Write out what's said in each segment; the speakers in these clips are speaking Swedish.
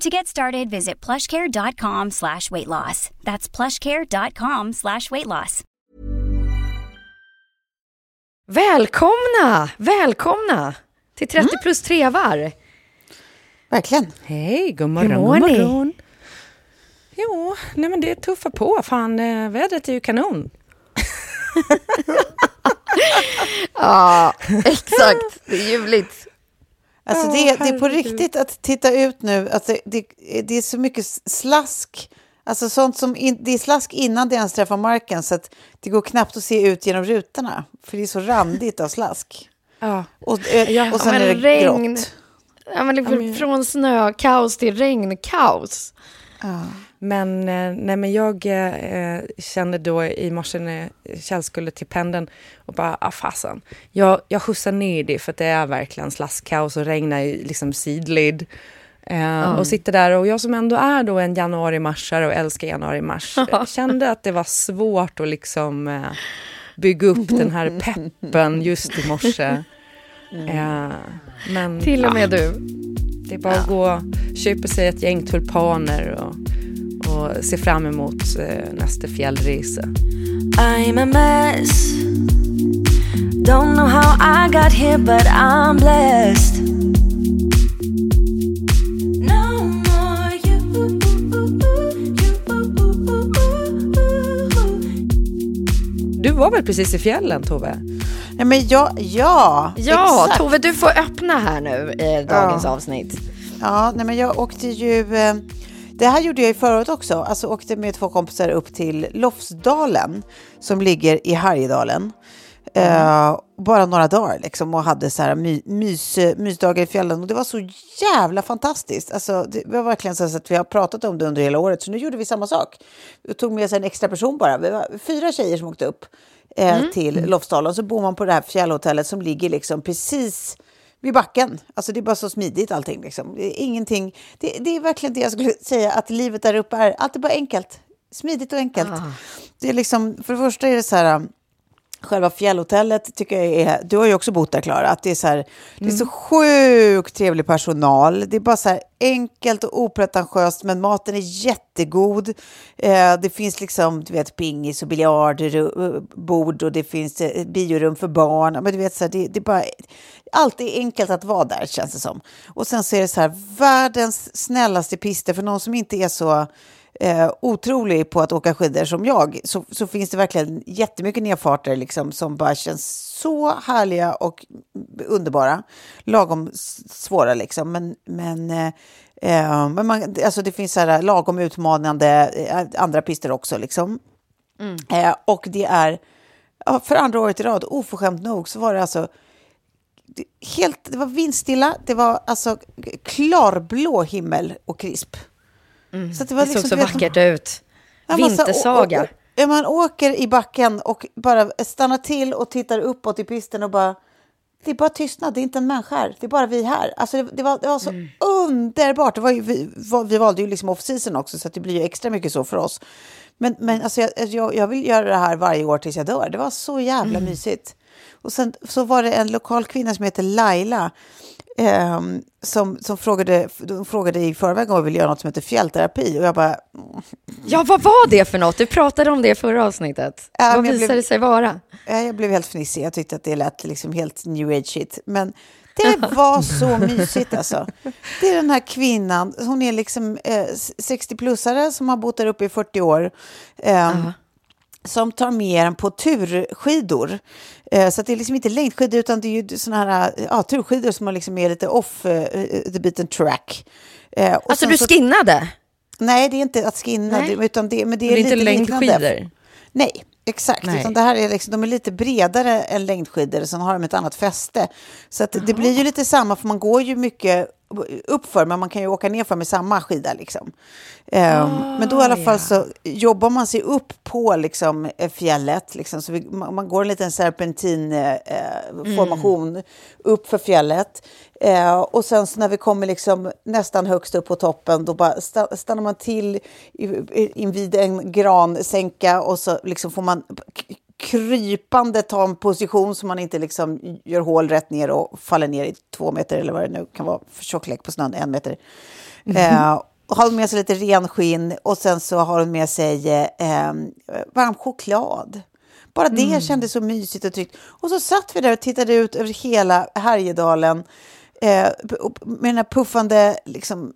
To get started, visit plushcare.com slash weight loss. That's plushcare.com slash weight loss. Välkomna! Välkomna till 30 plus trevar. Verkligen. Hej, god morgon, god morgon. Jo, nej men det tuffar på. Fan, eh, vädret är ju kanon. Ja, exakt. Det är ljuvligt. Alltså Ja, det, det är på riktigt att titta ut nu. Alltså det, det är så mycket slask. Alltså sånt som in, det är slask innan det ens träffar marken så att det går knappt att se ut genom rutorna. För det är så randigt av slask. Ja. Och, och sen men är det regn. grått. Ja, men liksom från snökaos till regnkaos. Men, eh, nej, men jag eh, kände då i morse när Kjell skulle till pendeln och bara, ah fasen. Jag, jag skjutsar ner det för att det är verkligen slaskkaos och regnar i liksom sidled. Eh, Och sitter där och jag som ändå är då en januari-marsare och älskar januari-mars kände att det var svårt att liksom eh, bygga upp den här peppen just i morse. Eh, men, Till och med ja. du. Det är bara att gå och köpa sig ett gäng tulpaner och, och se fram emot eh, nästa fjällresa. I'm a mess. Don't know how I got here, but I'm blessed. Du var väl precis i fjällen, Tove? Nej, men ja, ja, Ja, exakt. Tove, du får öppna här nu i dagens Ja. avsnitt. Ja, nej, men jag åkte ju... Eh, det här gjorde jag ju förra året också. Alltså åkte med två kompisar upp till Lofsdalen som ligger i Härjedalen. Eh, bara några dagar liksom och hade så här my, mys, mysdagar i fjällen och det var så jävla fantastiskt. Alltså, det var verkligen så att vi har pratat om det under hela året så nu gjorde vi samma sak. Vi tog med oss en extra person bara. Vi var fyra tjejer som åkte upp eh, till Lofsdalen så bor man på det här fjällhotellet som ligger liksom precis vid backen. Alltså det är bara så smidigt allting. Liksom. Det, är ingenting, det, det är verkligen det jag skulle säga att livet där uppe är. Allt är bara enkelt. Smidigt och enkelt. Det är liksom, för det första är det så här, själva fjällhotellet tycker jag är, du har ju också bott där Klara, att det är så här, det är så sjukt trevlig personal. Det är bara så här enkelt och opretentiöst, men maten är jättegod. Eh, det finns liksom, du vet, pingis och biljardbord och det finns eh, biorum för barn. Men du vet, så här, det, det är bara, allt är enkelt att vara där känns det som. Och sen så är det så här, världens snällaste pister för någon som inte är så eh, otrolig på att åka skidor som jag så, så finns det verkligen jättemycket nedfarter liksom, som bara känns så härliga och underbara. Lagom svåra liksom, men, men, eh, eh, men man, alltså det finns så här lagom utmanande eh, andra pister också. Liksom. Eh, och det är, för andra året i rad, oförskämt nog, så var det alltså det- helt, det var vindstilla, det var alltså klarblå himmel och krisp. Så att det var Det såg liksom, så vet, vackert ut. Ja, man så- Vintersaga. och- och- Man åker i backen och bara stannar till och tittar uppåt i pisten och bara... Det är bara tystnad, det är inte en människa här. Det är bara vi här. Alltså det, det, var, det var så underbart. Det var ju, vi, vi valde ju liksom off-season också, så det blir ju extra mycket så för oss. Men, men alltså, jag, jag, jag vill göra det här varje år tills jag dör. Det var så jävla mysigt. Och sen så var det en lokal kvinna som heter Laila ehm, som, som frågade, de frågade i förväg om jag ville göra något som heter fjällterapi. Och jag bara, Ja, vad var det för något? Du pratade om det i förra avsnittet. Ja, vad visade blev- det sig vara? Ja, jag blev helt fnissig. Jag tyckte att det lät liksom helt new age shit. Men det var så mysigt alltså. Det är den här kvinnan, hon är liksom eh, 60-plussare som har bott där uppe i 40 år. Eh, Som tar med en på turskidor. Eh, så det är liksom inte längdskidor utan det är ju såna här ja, turskidor som liksom är lite off eh, the beaten track. Eh, och Alltså, du så- 柴 Nej, det är inte att skinna, Nej. utan det, men det är, Det är inte lite liknande. längdskidor. Nej, exakt. Nej. Utan det här är liksom, de är lite bredare än längdskidor, sen har de ett annat fäste. Så att det blir ju lite samma, för man går ju mycket uppför, men man kan ju åka ner för med samma skida. Liksom. Ehm, men då i alla fall så jobbar man sig upp på liksom, eh, fjället. Liksom, så vi, man, man går en liten serpentinformation eh, formation upp för fjället. Eh, och sen så när vi kommer liksom nästan högst upp på toppen, då bara sta- stannar man till invid en gransänka och så liksom får man krypande ta en position så man inte liksom gör hål rätt ner och faller ner i två meter eller vad det nu kan vara för tjocklek på snön, en meter. Eh, och har med sig lite renskinn och sen så har hon med sig eh, varm choklad. Bara det kändes så mysigt och tryggt. Och så satt vi där och tittade ut över hela Härjedalen eh, med den här puffande, liksom,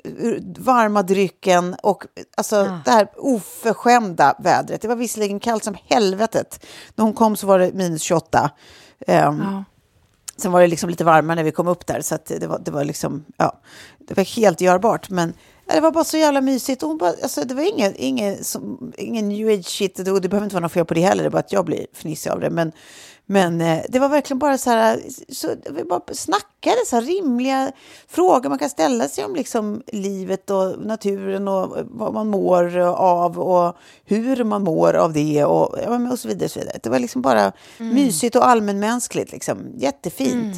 varma drycken och alltså, det här oförskämda vädret. Det var visserligen kallt som helvetet. När hon kom så var det minus 28. Ehm, Sen var det liksom lite varmare när vi kom upp där, så det, var, det var liksom, ja, det var helt görbart. Men ja, det var bara så jävla mysigt. Och hon bara, alltså, det var ingen, ingen, som, ingen new age shit, och det behöver inte vara något fel på det heller, det är bara att jag blir fnissig av det. Men, men eh, det var verkligen bara så här, så, vi bara snackade så här rimliga frågor man kan ställa sig om liksom livet och naturen och vad man mår av och hur man mår av det och, ja, och så vidare. Och så vidare. Det var liksom bara mysigt och allmänmänskligt, liksom. jättefint.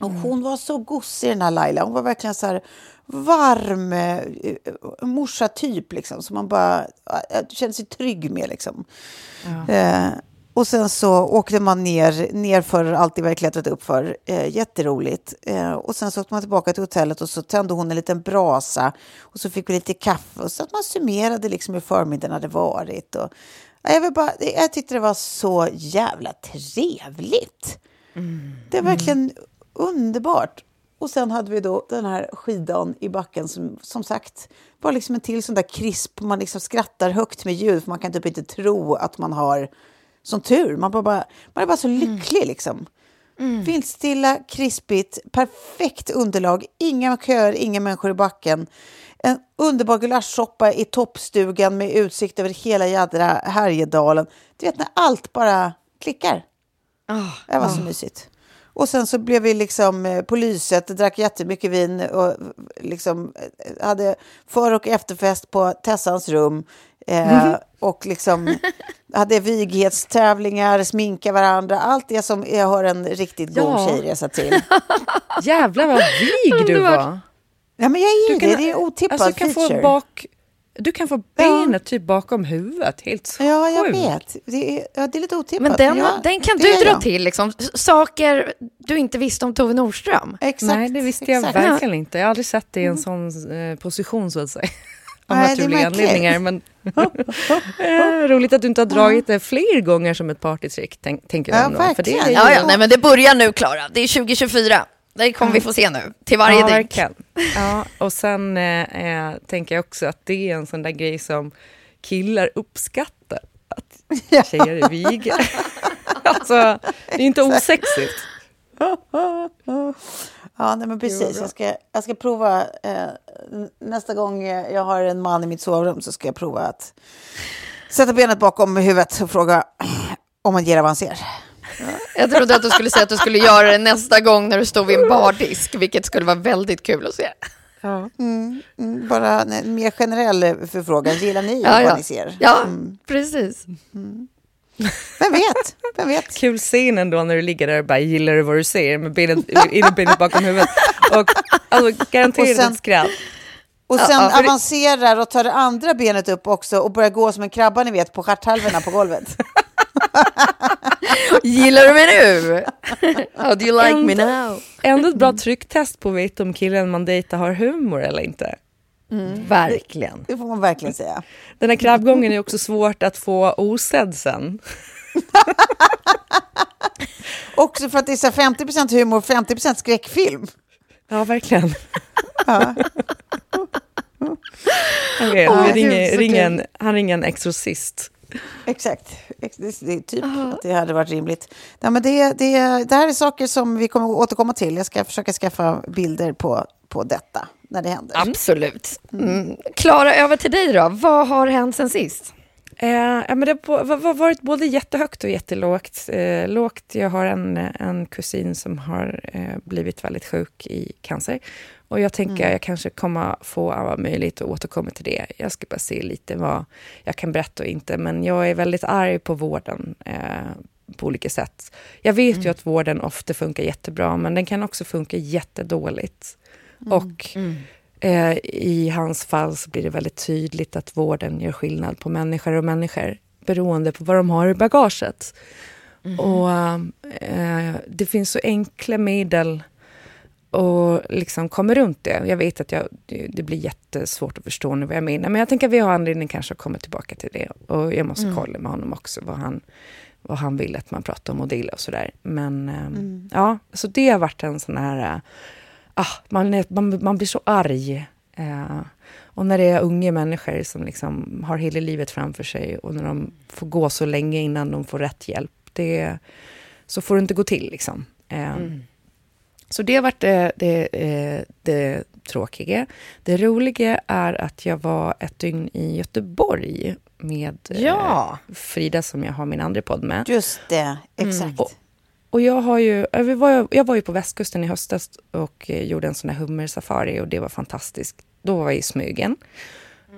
Och hon var så gosig den här Laila. Hon var verkligen så här varm eh, morsa-typ liksom. Som man bara kände sig trygg med liksom. Eh, och sen så åkte man ner, ner för allt det vi hade klättrat upp för. Eh, jätteroligt. Eh, och sen så åkte man tillbaka till hotellet och så tände hon en liten brasa. Och så fick vi lite kaffe. Och så att man summerade liksom hur förmiddagen hade varit. Och, ja, jag, vill bara, jag tyckte det var så jävla trevligt. Det är verkligen underbart. Och sen hade vi då den här skidan i backen som som sagt var liksom en till sån där krisp. Man liksom skrattar högt med ljud för man kan typ inte tro att man har sån tur. Man, bara, man är bara så lycklig liksom. Vindstilla, krispigt, perfekt underlag, inga köer, inga människor i backen. En underbar gulaschsoppa i toppstugan med utsikt över hela jädra Härjedalen. Du vet när allt bara klickar. Det var så mysigt. Och sen så blev vi liksom eh, på Lyset, drack jättemycket vin och liksom eh, hade för och efterfest på Tessans rum. Eh, Och liksom hade vighetstävlingar, sminka varandra, allt det som jag har en riktigt god Ja. tjejresa till. Jävlar vad vig du var. Ja, men jag är ju Du det, det är otippad alltså, du kan feature. få bak, Du kan få benet typ bakom huvudet. Helt Ja, jag sjukt. vet. Det är, ja, det är lite otippat. Men den, jag- den kan du dra jag. till, liksom. Saker du inte visste om Tove Nordström. Exakt. Nej, det visste jag exakt. Mm. verkligen inte. Jag har aldrig sett det i en sån eh, position så att säga. Av Nej, naturliga anledningar. Men Eh, roligt att du inte har dragit det fler gånger som ett partytrick, tänk, tänker jag Ja, ändå. För det är verkligen. ju- Ja, ja, nej, men det börjar nu, Klara. Det är 2024. Det kommer vi få se nu, till varje ja, drink. Ja, och sen eh, eh, tänker jag också att det är en sån där grej som killar uppskattar. Att tjejer är viga. alltså, det är inte osexigt. Ja, nej, men precis. Jag ska, jag ska prova. Eh, nästa gång jag har en man i mitt sovrum så ska jag prova att sätta benet bakom huvudet och fråga om man ger vad han ser. Jag trodde att du skulle säga att du skulle göra det nästa gång när du stod vid en bardisk, vilket skulle vara väldigt kul att se. Ja. Mm, bara en mer generell förfrågan. Gillar ni Ja, vad ja. ni ser? Ja, Mm. precis. Vem vet? Vem vet? Kul scen ändå när du ligger där och bara gillar du vad du ser med benet, benet bakom huvudet. Och alltså, garanterat Och sen- ett skratt. Och sen ja, avancerar och tar det andra benet upp också och börjar gå som en krabba, ni vet, på stjärthalvorna på golvet. Gillar du mig nu? How do you like me now? Ändå ett bra trycktest på veta om killen man dejtar har humor eller inte. Verkligen. Det får man verkligen säga. Den här krabbgången är också svårt att få osedd sen. Också för att det är så här 50% humor och 50% skräckfilm. Ja, verkligen. Ja. Vi gud, ringer, ringer en, han ringer en exorcist. Exakt. Ex- Det är typ att det hade varit rimligt. Ja, men det, det, det här är saker som vi kommer att återkomma till. Jag ska försöka skaffa bilder på, på detta när det händer. Absolut. Mm. Klara, över till dig då. Vad har hänt sen sist? Eh, ja, men det har va- va- varit både jättehögt och jättelågt. Eh, lågt, jag har en, en kusin som har eh, blivit väldigt sjuk i cancer. Och jag tänker att jag kanske kommer få alla möjlighet att återkomma till det. Jag ska bara se lite vad jag kan berätta och inte. Men jag är väldigt arg på vården eh, på olika sätt. Jag vet ju att vården ofta funkar jättebra, men den kan också funka jättedåligt. Och Eh, I hans fall så blir det väldigt tydligt att vården gör skillnad på människor och människor beroende på vad de har i bagaget. Och eh, Det finns så enkla medel och liksom komma runt det. Jag vet att jag, det, blir jättesvårt att förstå nu vad jag menar, men jag tänker att vi har anledning kanske att komma tillbaka till det. Och jag måste kolla med honom också vad han, vad han vill att man pratar om och delar och sådär. Men eh, ja, så det har varit en sån här... eh, ah, man, är, man, man blir så arg. Eh, och när det är unga människor som liksom har hela livet framför sig och när de får gå så länge innan de får rätt hjälp, det, så får det inte gå till. Liksom. Eh, Så det har varit det, det, eh, det tråkiga. Det roliga är att jag var ett dygn i Göteborg med eh, Ja. Frida som jag har min andra podd med. Just det, exakt. Och, och jag, har ju, vi var, jag var ju på västkusten i höstas och gjorde en sån här hummersafari och det var fantastiskt. Då var jag i Smygen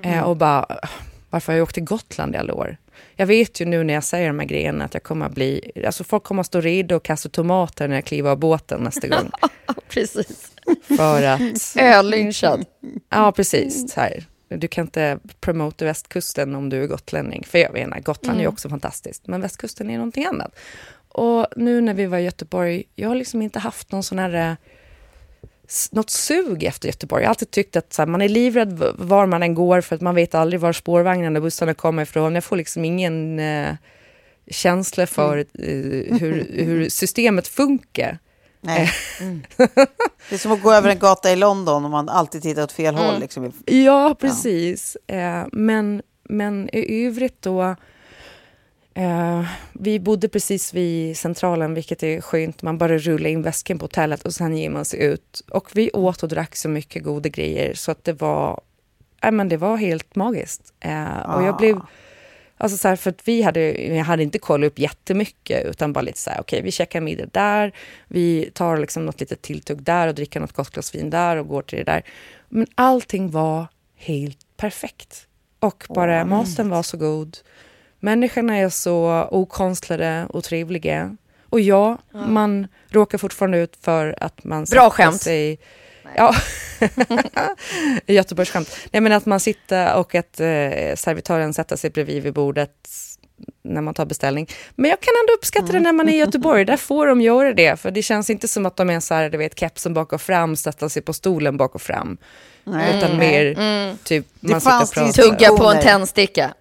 eh, och bara, "Ah, varför har jag åkt till Gotland i alla år? Jag vet ju nu när jag säger de här grejerna att jag kommer att bli, alltså folk kommer att stå redo och kasta tomater när jag kliver av båten nästa gång. Precis. För att, Ölynchad. ja precis, här. Du kan inte promota västkusten om du är gotlänning. För jag menar, Gotland är ju också fantastiskt, men västkusten är någonting annat. Och nu när vi var i Göteborg, jag har liksom inte haft någon sån här eh, något sug efter Göteborg. Jag har alltid tyckt att här, man är livrädd var man än går för att man vet aldrig var spårvagnarna och bussarna kommer ifrån. Jag får liksom ingen eh, känsla för eh, hur, hur systemet funkar. Nej. Det är som att gå över en gata i London och man alltid tittar åt fel håll. Liksom. Ja, precis. Eh, men, men i övrigt då... Eh, vi bodde precis vid Centralen, vilket är skönt. Man bara rullar in väskan på hotellet och sen ger man sig ut. Och vi åt och drack så mycket goda grejer så att det var, äh, men det var helt magiskt. Eh, och jag blev... Alltså så här, för att vi hade, jag hade inte kollat upp jättemycket, utan bara lite så här, okej, vi checkar middag där, vi tar liksom något litet tilltugg där och dricker något gott glas vin där och går till det där. Men allting var helt perfekt. Och bara maten var så god. Människorna är så okonstlade och trevliga. Och ja, man råkar fortfarande ut för att man sätter skämt. sig... Ja, Göteborgsskämt. Nej men att man sitter och att eh, servitören sätter sig bredvid vid bordet när man tar beställning. Men jag kan ändå uppskatta det när man är i Göteborg. Där får de göra det. För det känns inte som att de är så här, du vet, kepsen bak och fram, sätta sig på stolen bak och fram. Utan mer typ, man sitter och pratar. inte- Tugga på en tändsticka.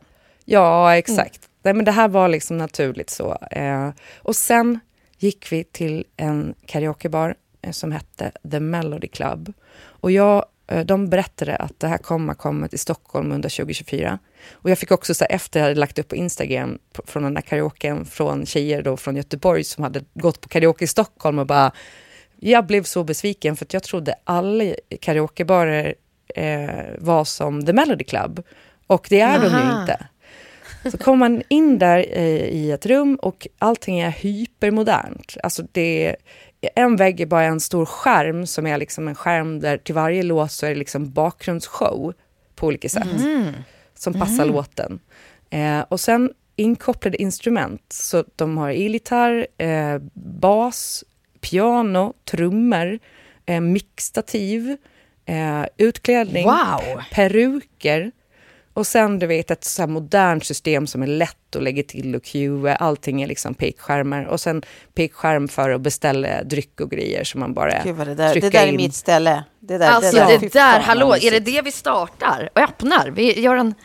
Ja, exakt. Nej, men det här var liksom naturligt så. Eh, och sen gick vi till en karaokebar eh, som hette The Melody Club. Och jag, eh, de berättade att det här kommer komma till Stockholm under 2024. Och jag fick också, så här, efter jag hade lagt upp på Instagram från den där karaoken från tjejer då från Göteborg som hade gått på karaoke i Stockholm och bara jag blev så besviken för att jag trodde alla karaokebarer eh, var som The Melody Club. Och det är de ju Aha. inte. Så kommer man in där eh, i ett rum och allting är hypermodernt. Alltså det är, en vägg är bara en stor skärm som är liksom en skärm där till varje låt så är det liksom bakgrundsshow på olika sätt. Som passar låten. Eh, och sen inkopplade instrument. Så de har elgitarr, eh, bas, piano, trummor, eh, mixtativ, eh, utklädning, Wow! peruker. Och sen du vet ett så här modernt system som är lätt att lägga till och cuea. Allting är liksom pekskärmar. Och sen pekskärm för att beställa dryck och grejer som man bara Gud det där, det där är in. mitt ställe. Det där, Alltså det där, det där, hallå, är det det vi startar och öppnar? Vi gör en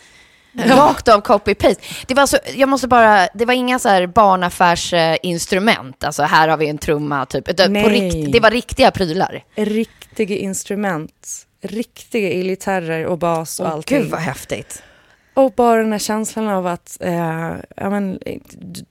rakt av copy-paste. Det var alltså, jag måste bara, det var inga så här barnaffärsinstrument, alltså här har vi en trumma typ, Nej. rikt, det var riktiga prylar. Riktiga instrument. Riktiga elgitarrer och bas och Åh, allting. Gud vad häftigt. Och bara den här känslan av att eh, ja, men,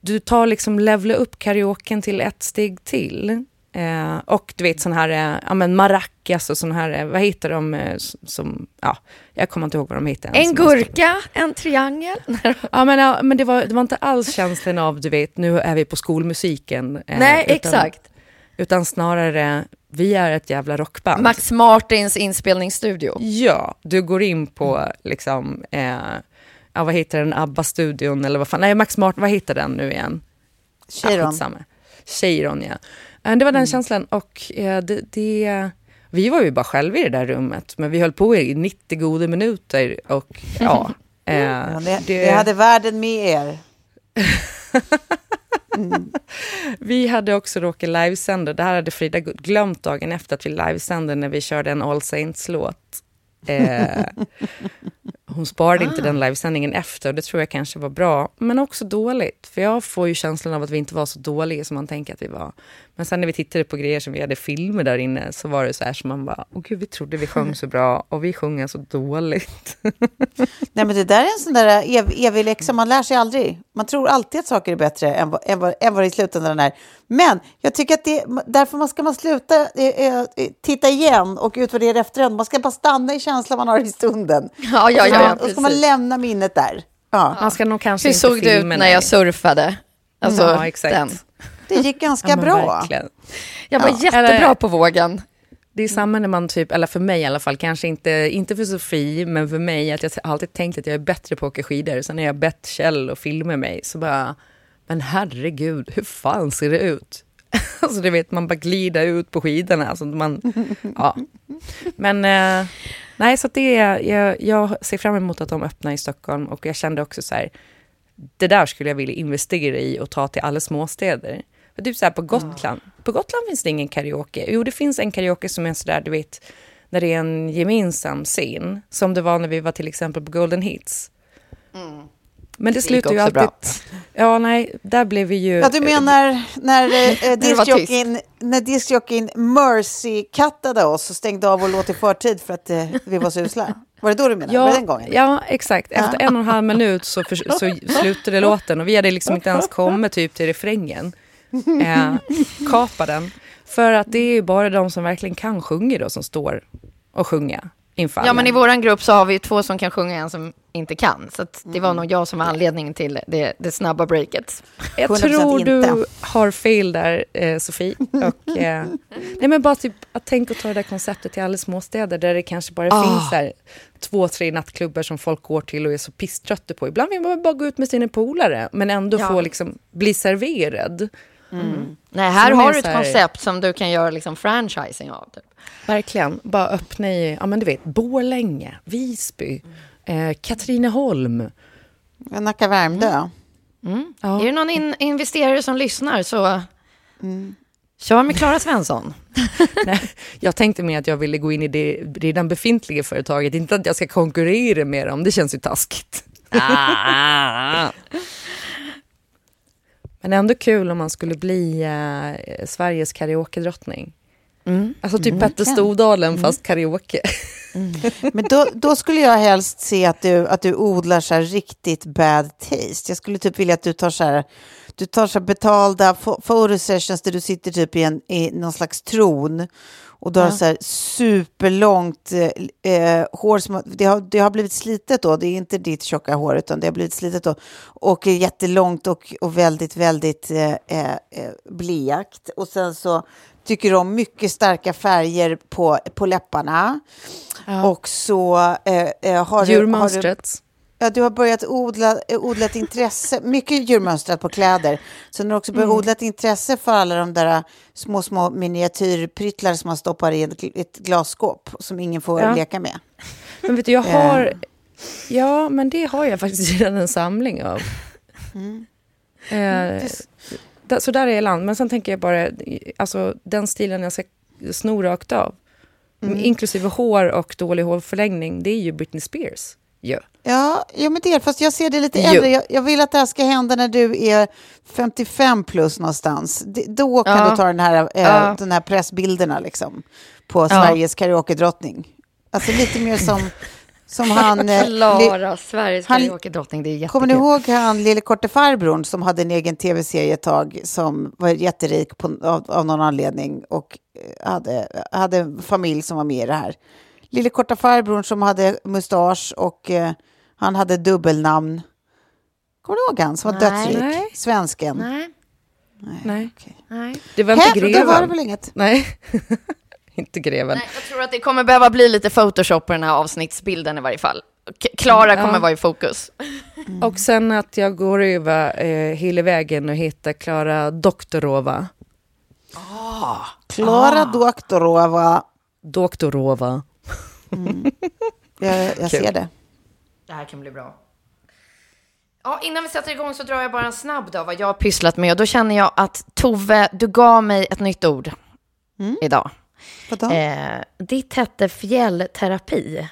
du, tar liksom levla upp karaoken till ett steg till. Eh, och du vet sån här eh, ja, men maracas och sån här, eh, vad heter de eh, som, ja, jag kommer inte ihåg vad de heter. En gurka, en triangel. Ja, men, ja, men det, var, det var inte alls känslan av, du vet, nu är vi på skolmusiken. Nej, utan, exakt. Utan snarare, vi är ett jävla rockband. Max Martins inspelningsstudio. Ja, du går in på liksom, eh, ja vad heter den, ABBA-studion eller vad fan, nej Max Martin, vad heter den nu igen? Ja, Cheiron. skitsamma. Cheiron, ja. Eh, Det var den Mm. känslan och eh, det, det, vi var ju bara själva i det där rummet, men vi höll på i 90 goda minuter och ja. eh, Ja, det, det hade världen med er. Vi hade också råkat livesända, det här hade Frida glömt dagen efter att vi livesände när vi körde en All Saints-låt. Eh, hon sparade inte den livesändningen efter och det tror jag kanske var bra, men också dåligt. För jag får ju känslan av att vi inte var så dåliga som man tänker att vi var. Men sen när vi tittade på grejer som vi hade filmer där inne så var det så här som man bara, åh gud, vi trodde vi sjöng så bra och vi sjunger så dåligt. Nej, men det där är en sån där ev, evig läxa, man lär sig aldrig. Man tror alltid att saker är bättre än vad, än vad, än vad det i slutändan är. Men jag tycker att det, därför man ska man sluta eh, eh, titta igen och utvärdera efterhand. Man ska bara stanna i känslan man har i stunden. Ja, ja, ja, och så ska man lämna minnet där. Ja, Man ska nog kanske Hur inte såg det ut när jag surfade? Alltså, Ja, exakt. Den. Det gick ganska Ja, bra. verkligen. Jag var Ja. jättebra Eller- på vågen. Det är samma när man typ, eller för mig i alla fall, kanske inte, inte för Sofie, men för mig, att jag har alltid tänkt att jag är bättre på att åka skidor. Sen när jag bett Kjell och filma mig så bara, men herregud, hur fan ser det ut? Alltså du vet, man bara glider ut på skidorna. Alltså, man, ja. Men eh, nej, så att det är, jag, jag ser fram emot att de öppnar i Stockholm och jag kände också så här, det där skulle jag vilja investera i och ta till alla småstäder. För typ så här på Gotland, på Gotland finns det ingen karaoke. Jo, det finns en karaoke som är sådär, du vet, när det är en gemensam scen, som det var när vi var till exempel på Golden Hits. Men det gick slutar ju alltid... bra. Ja, nej, där blev vi ju... Ja, du menar när, eh, det diskjockeyn, när diskjockeyn Mercy-kattade oss och stängde av vår låt i förtid för att eh, vi var så usla? Var det då du menade? var det den gången? Ja, exakt. Efter en och en halv minut så, för, så slutade låten och vi hade liksom inte ens kommit typ till refrängen. Eh, kapa den. För att det är ju bara de som verkligen kan sjunga då som står och sjunga inför Ja, alla. men i våran grupp så har vi ju två som kan sjunga, en som inte kan. Så att det var nog jag som var anledningen till det, det snabba breaket. Jag 100% tror du inte. har fel där, eh, Sofie. Och, eh, nej, men bara typ att tänka och ta det där konceptet till alla småstäder där det kanske bara Ah. finns där, två, tre nattklubbar som folk går till och är så pisströtta på. Ibland vill man bara gå ut med sina polare, men ändå Ja. få liksom, bli serverad. Nej, här har du ett här- koncept som du kan göra liksom franchising av. Typ. Verkligen. Bara öppna i, ja men du vet, Borlänge, Visby, eh, Katrineholm. Nacka Värmdö. Ja. Är det någon in investerare som lyssnar så kör med Klara Svensson. Nej, jag tänkte mer att jag ville gå in i det redan befintliga företaget, inte att jag ska konkurrera med dem, det känns ju taskigt. Men ändå kul om man skulle bli eh, Sveriges karaoke-drottning. Alltså typ Petter Stordalen fast karaoke. Men då, då skulle jag helst se att du, att du odlar så här riktigt bad taste. Jag skulle typ vilja att du tar så här, du tar så här betalda photo där du sitter typ i, en, i någon slags tron. Och du har så här superlångt eh, eh, hår som har- det har, det har blivit slitet då. Det är inte ditt tjocka hår utan det har blivit slitet då. Och jättelångt och, och väldigt, väldigt eh, eh, eh, blekt. Och sen så tycker om mycket starka färger på, på läpparna. Och så eh, eh, har, du, har du... Ja, du har börjat odla, eh, odla ett intresse, mycket djurmönstrat på kläder. Så du har också börjat Mm. odla ett intresse för alla de där små, små miniatyrpryttlar som man stoppar i ett, ett glasskåp som ingen får Ja. leka med. Men vet du, jag har... Ja, men det har jag faktiskt redan en samling av. Eh, där- så där är jag land. Men sen tänker jag bara, alltså den stilen jag ska sno rakt av, inklusive hår och dålig hårförlängning, det är ju Britney Spears. Ja. Ja, ja men det fast jag ser det lite äldre. Jag, jag vill att det här ska hända när du är 55 plus någonstans. Det, då kan Ja. du ta den här, eh, Ja. den här pressbilderna liksom, på Sveriges karaoke-drottning. Alltså lite mer som, som han... eh, li- Klara, Sveriges karaoke-drottning. Det är jättekul. Kommer ni ihåg han lille korte farbrorn som hade en egen tv-serie ett tag som var jätterik på, av, av någon anledning och eh, hade, hade en familj som var med i det här. Lille korta farbrorn som hade mustasch och eh, han hade dubbelnamn. Kommer du ihåg han som var Nej. dödsrik? Nej. Svensken. Nej, Nej, nej. det var inte Hä? Då greven. var det väl inget? Nej, inte greven. nej. Jag tror att det kommer behöva bli lite Photoshop på den här avsnittsbilden i varje fall. Klara kommer Ja. vara i fokus. Och sen att jag går över eh, hela vägen och hittar Klara Doktorova. Klara Ah. Doktorova. Doktorova. Jag, jag Kul. ser det. Det här kan bli bra. Ja, innan vi sätter igång så drar jag bara en snabb då vad jag har pysslat med. Och då känner jag att Tove, du gav mig ett nytt ord idag. Vadå? Eh, ditt hette fjällterapi.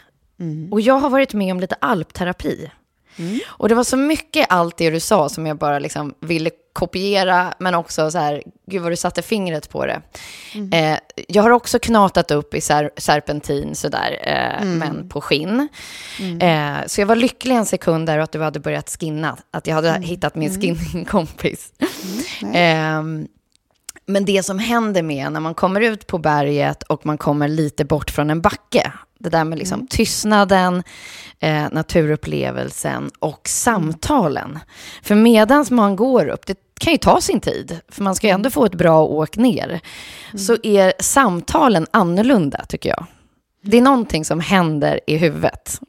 Och jag har varit med om lite alpterapi. Och det var så mycket allt det du sa som jag bara liksom ville kopiera, men också så här, gud vad du satte fingret på det. Eh, jag har också knatat upp i ser serpentin sådär, eh, men på skinn. Eh, så jag var lycklig en sekund där att du hade börjat skinna, att jag hade hittat min skinningkompis. Ehm, men det som händer med när man kommer ut på berget och man kommer lite bort från en backe, det där med liksom tystnaden, eh, naturupplevelsen och samtalen. För medans man går upp, det kan ju ta sin tid, för man ska ju ändå få ett bra åk ner, så är samtalen annorlunda tycker jag. Det är någonting som händer i huvudet.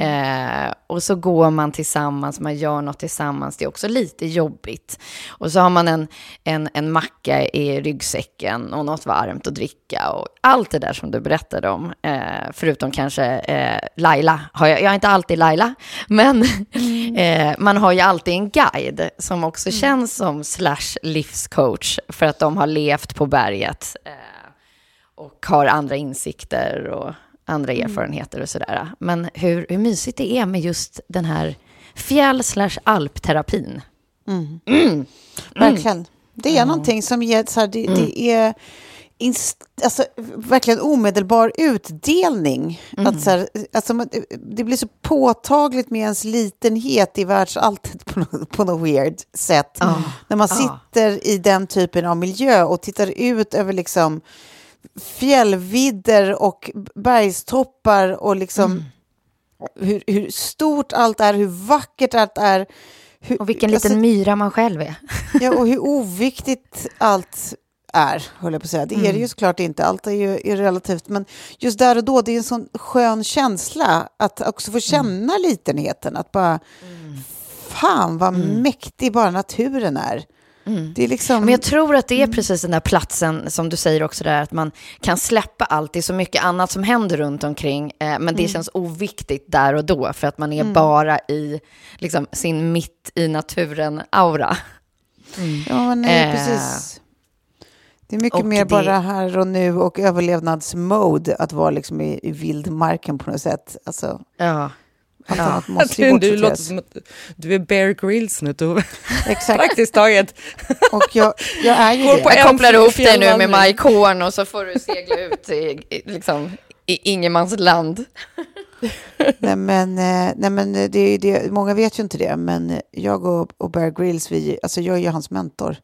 Eh, och så går man tillsammans, man gör något tillsammans. Det är också lite jobbigt. Och så har man en, en, en macka i ryggsäcken och något varmt att dricka. Och allt det där som du berättade om. Eh, förutom kanske eh, Laila. Har jag, jag är inte alltid Laila. Men eh, man har ju alltid en guide som också känns som slash livscoach. För att de har levt på berget. Eh, och har andra insikter och andra erfarenheter och sådär. Men hur, hur mysigt det är med just den här fjäll slash alpterapin. Verkligen. Det är någonting som ger, så här, det, det är alltså, verkligen omedelbar utdelning. Att, så här, alltså, det blir så påtagligt med ens litenhet i världsalltet på, något- på något weird sätt. När man sitter i den typen av miljö och tittar ut över liksom fjällvidder och bergstoppar och liksom hur, hur stort allt är, hur vackert allt är. Hur, Och vilken liten alltså, myra man själv är. Ja, och hur oviktigt allt är, höll jag på att säga. Det är det ju såklart inte, allt är ju är relativt. Men just där och då, det är en sån skön känsla att också få känna litenheten. Att bara, fan vad mäktig bara naturen är. Det är liksom... Men jag tror att det är precis den där platsen som du säger också där, att man kan släppa allt. Det är så mycket annat som händer runt omkring, eh, men det känns oviktigt där och då, för att man är bara i liksom, sin mitt i naturen-aura. Ja, men nej, Eh, precis. Det är mycket och mer det- bara här och nu och överlevnadsmode att vara liksom i, i vildmarken på något sätt. Alltså, Ja. Allt Ja. annat måste ju Du, du låter som att du är Bear Grylls nu, Tove. Exakt. Praktiskt taget. Och jag, jag är ju Går det. på Jag kopplar ihop dig nu med. Mike Horn och så får du segla ut i, liksom, i ingenmansland. Nej, men, eh, nej, men det, är det, många vet ju inte det, men jag och, och Bear Grylls, vi, alltså jag är ju hans mentor.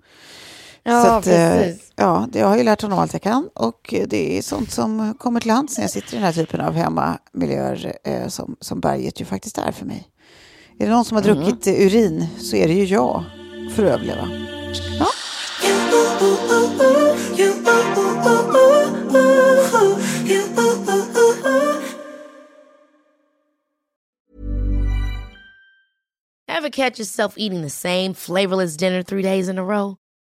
Ja, Så att, eh, precis. ja, det, jag har ju lärt honom allt jag kan och det är sånt som kommer till hands när jag sitter i den här typen av hemmamiljöer eh, som, som berget ju faktiskt är för mig. Är det någon som har Mm. druckit eh, urin så är det ju jag för att överleva. catch yourself eating the same flavorless dinner three days in a row?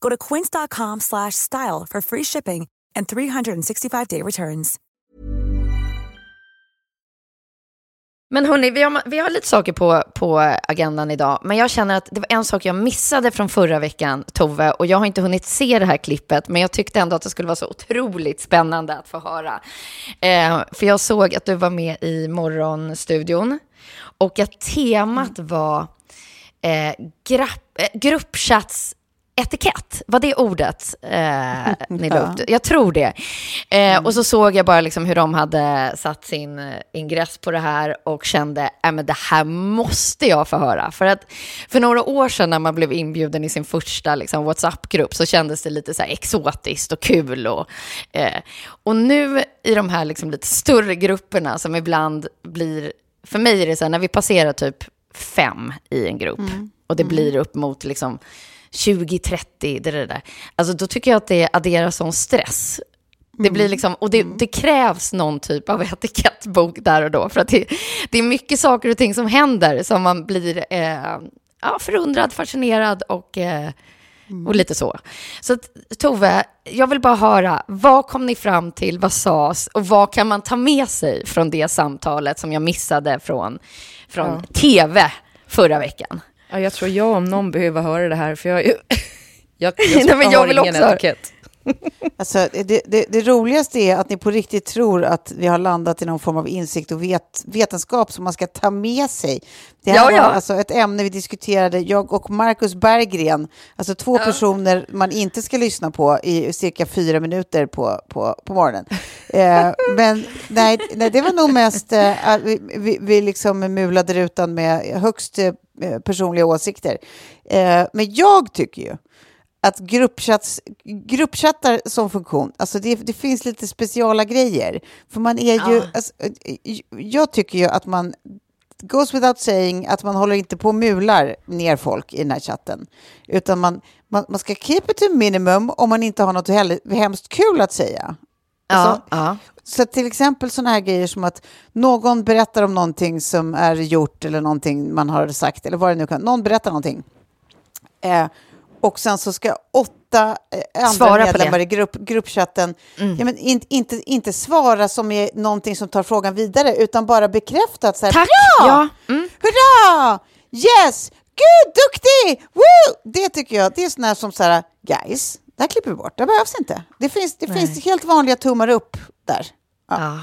Go to quince.com slash style for free shipping and 365-day returns. Men hörni, vi har, vi har lite saker på, på agendan idag. Men jag känner att det var en sak jag missade från förra veckan, Tove. Och jag har inte hunnit se det här klippet, men jag tyckte ändå att det skulle vara så otroligt spännande att få höra. Eh, för jag såg att du var med i Morgonstudion. Och att temat var eh, grapp, eh, gruppchats etikett, var det ordet eh, ni la upp? Jag tror det. Eh, Och så såg jag bara liksom hur de hade satt sin eh, ingress på det här och kände, äh, men det här måste jag få höra. För att för några år sedan när man blev inbjuden i sin första liksom, WhatsApp-grupp så kändes det lite så exotiskt och kul. Och, eh, och nu i de här liksom, lite större grupperna som ibland blir, för mig är det så här, när vi passerar typ fem i en grupp och det blir upp mot liksom 20-30, det där, där. Alltså då tycker jag att det adderar sån stress. Det blir liksom, och det, det krävs någon typ av etikettbok där och då. För att det, det är mycket saker och ting som händer som man blir eh, ja, förundrad, fascinerad och, eh, och lite så. Så att, Tove, jag vill bara höra, vad kom ni fram till, vad sades och vad kan man ta med sig från det samtalet som jag missade från, från Ja. tv förra veckan? Ja, jag tror jag om någon behöver höra det här, för jag, jag, jag, Nej, men jag har vill ingen också etikett. Alltså, det, det, det roligaste är att ni på riktigt tror att vi har landat i någon form av insikt och vet, vetenskap som man ska ta med sig. Det här Ja, var ja. alltså ett ämne vi diskuterade, jag och Marcus Berggren, alltså två personer man inte ska lyssna på i cirka fyra minuter på, på, på morgonen. Eh, men nej, nej, det var nog mest eh, vi, vi, vi liksom mulade rutan med högst eh, personliga åsikter. Eh, men jag tycker ju att gruppchattar som funktion, alltså det, det finns lite speciala grejer. För man är ju, alltså, eh, jag tycker ju att man, goes without saying, att man håller inte på och mular ner folk i den här chatten. Utan man, man, man ska keep it to minimum om man inte har något hemskt kul att säga. Alltså, ja. Så till exempel sådana här grejer som att någon berättar om någonting som är gjort eller någonting man har sagt eller vad det nu kan Någon berättar någonting. Eh, och sen så ska åtta eh, andra Svara medlemmar i grupp, gruppchatten ja, men in, inte, inte svara som är någonting som tar frågan vidare utan bara bekräfta att så här, Tack! Bra! Ja, mm. Hurra! Yes! Gud, duktig! Woo! Det tycker jag, det är sådana här som så här, guys, det här klipper vi bort, det behövs inte. Det finns, det finns helt vanliga tummar upp där. Ja.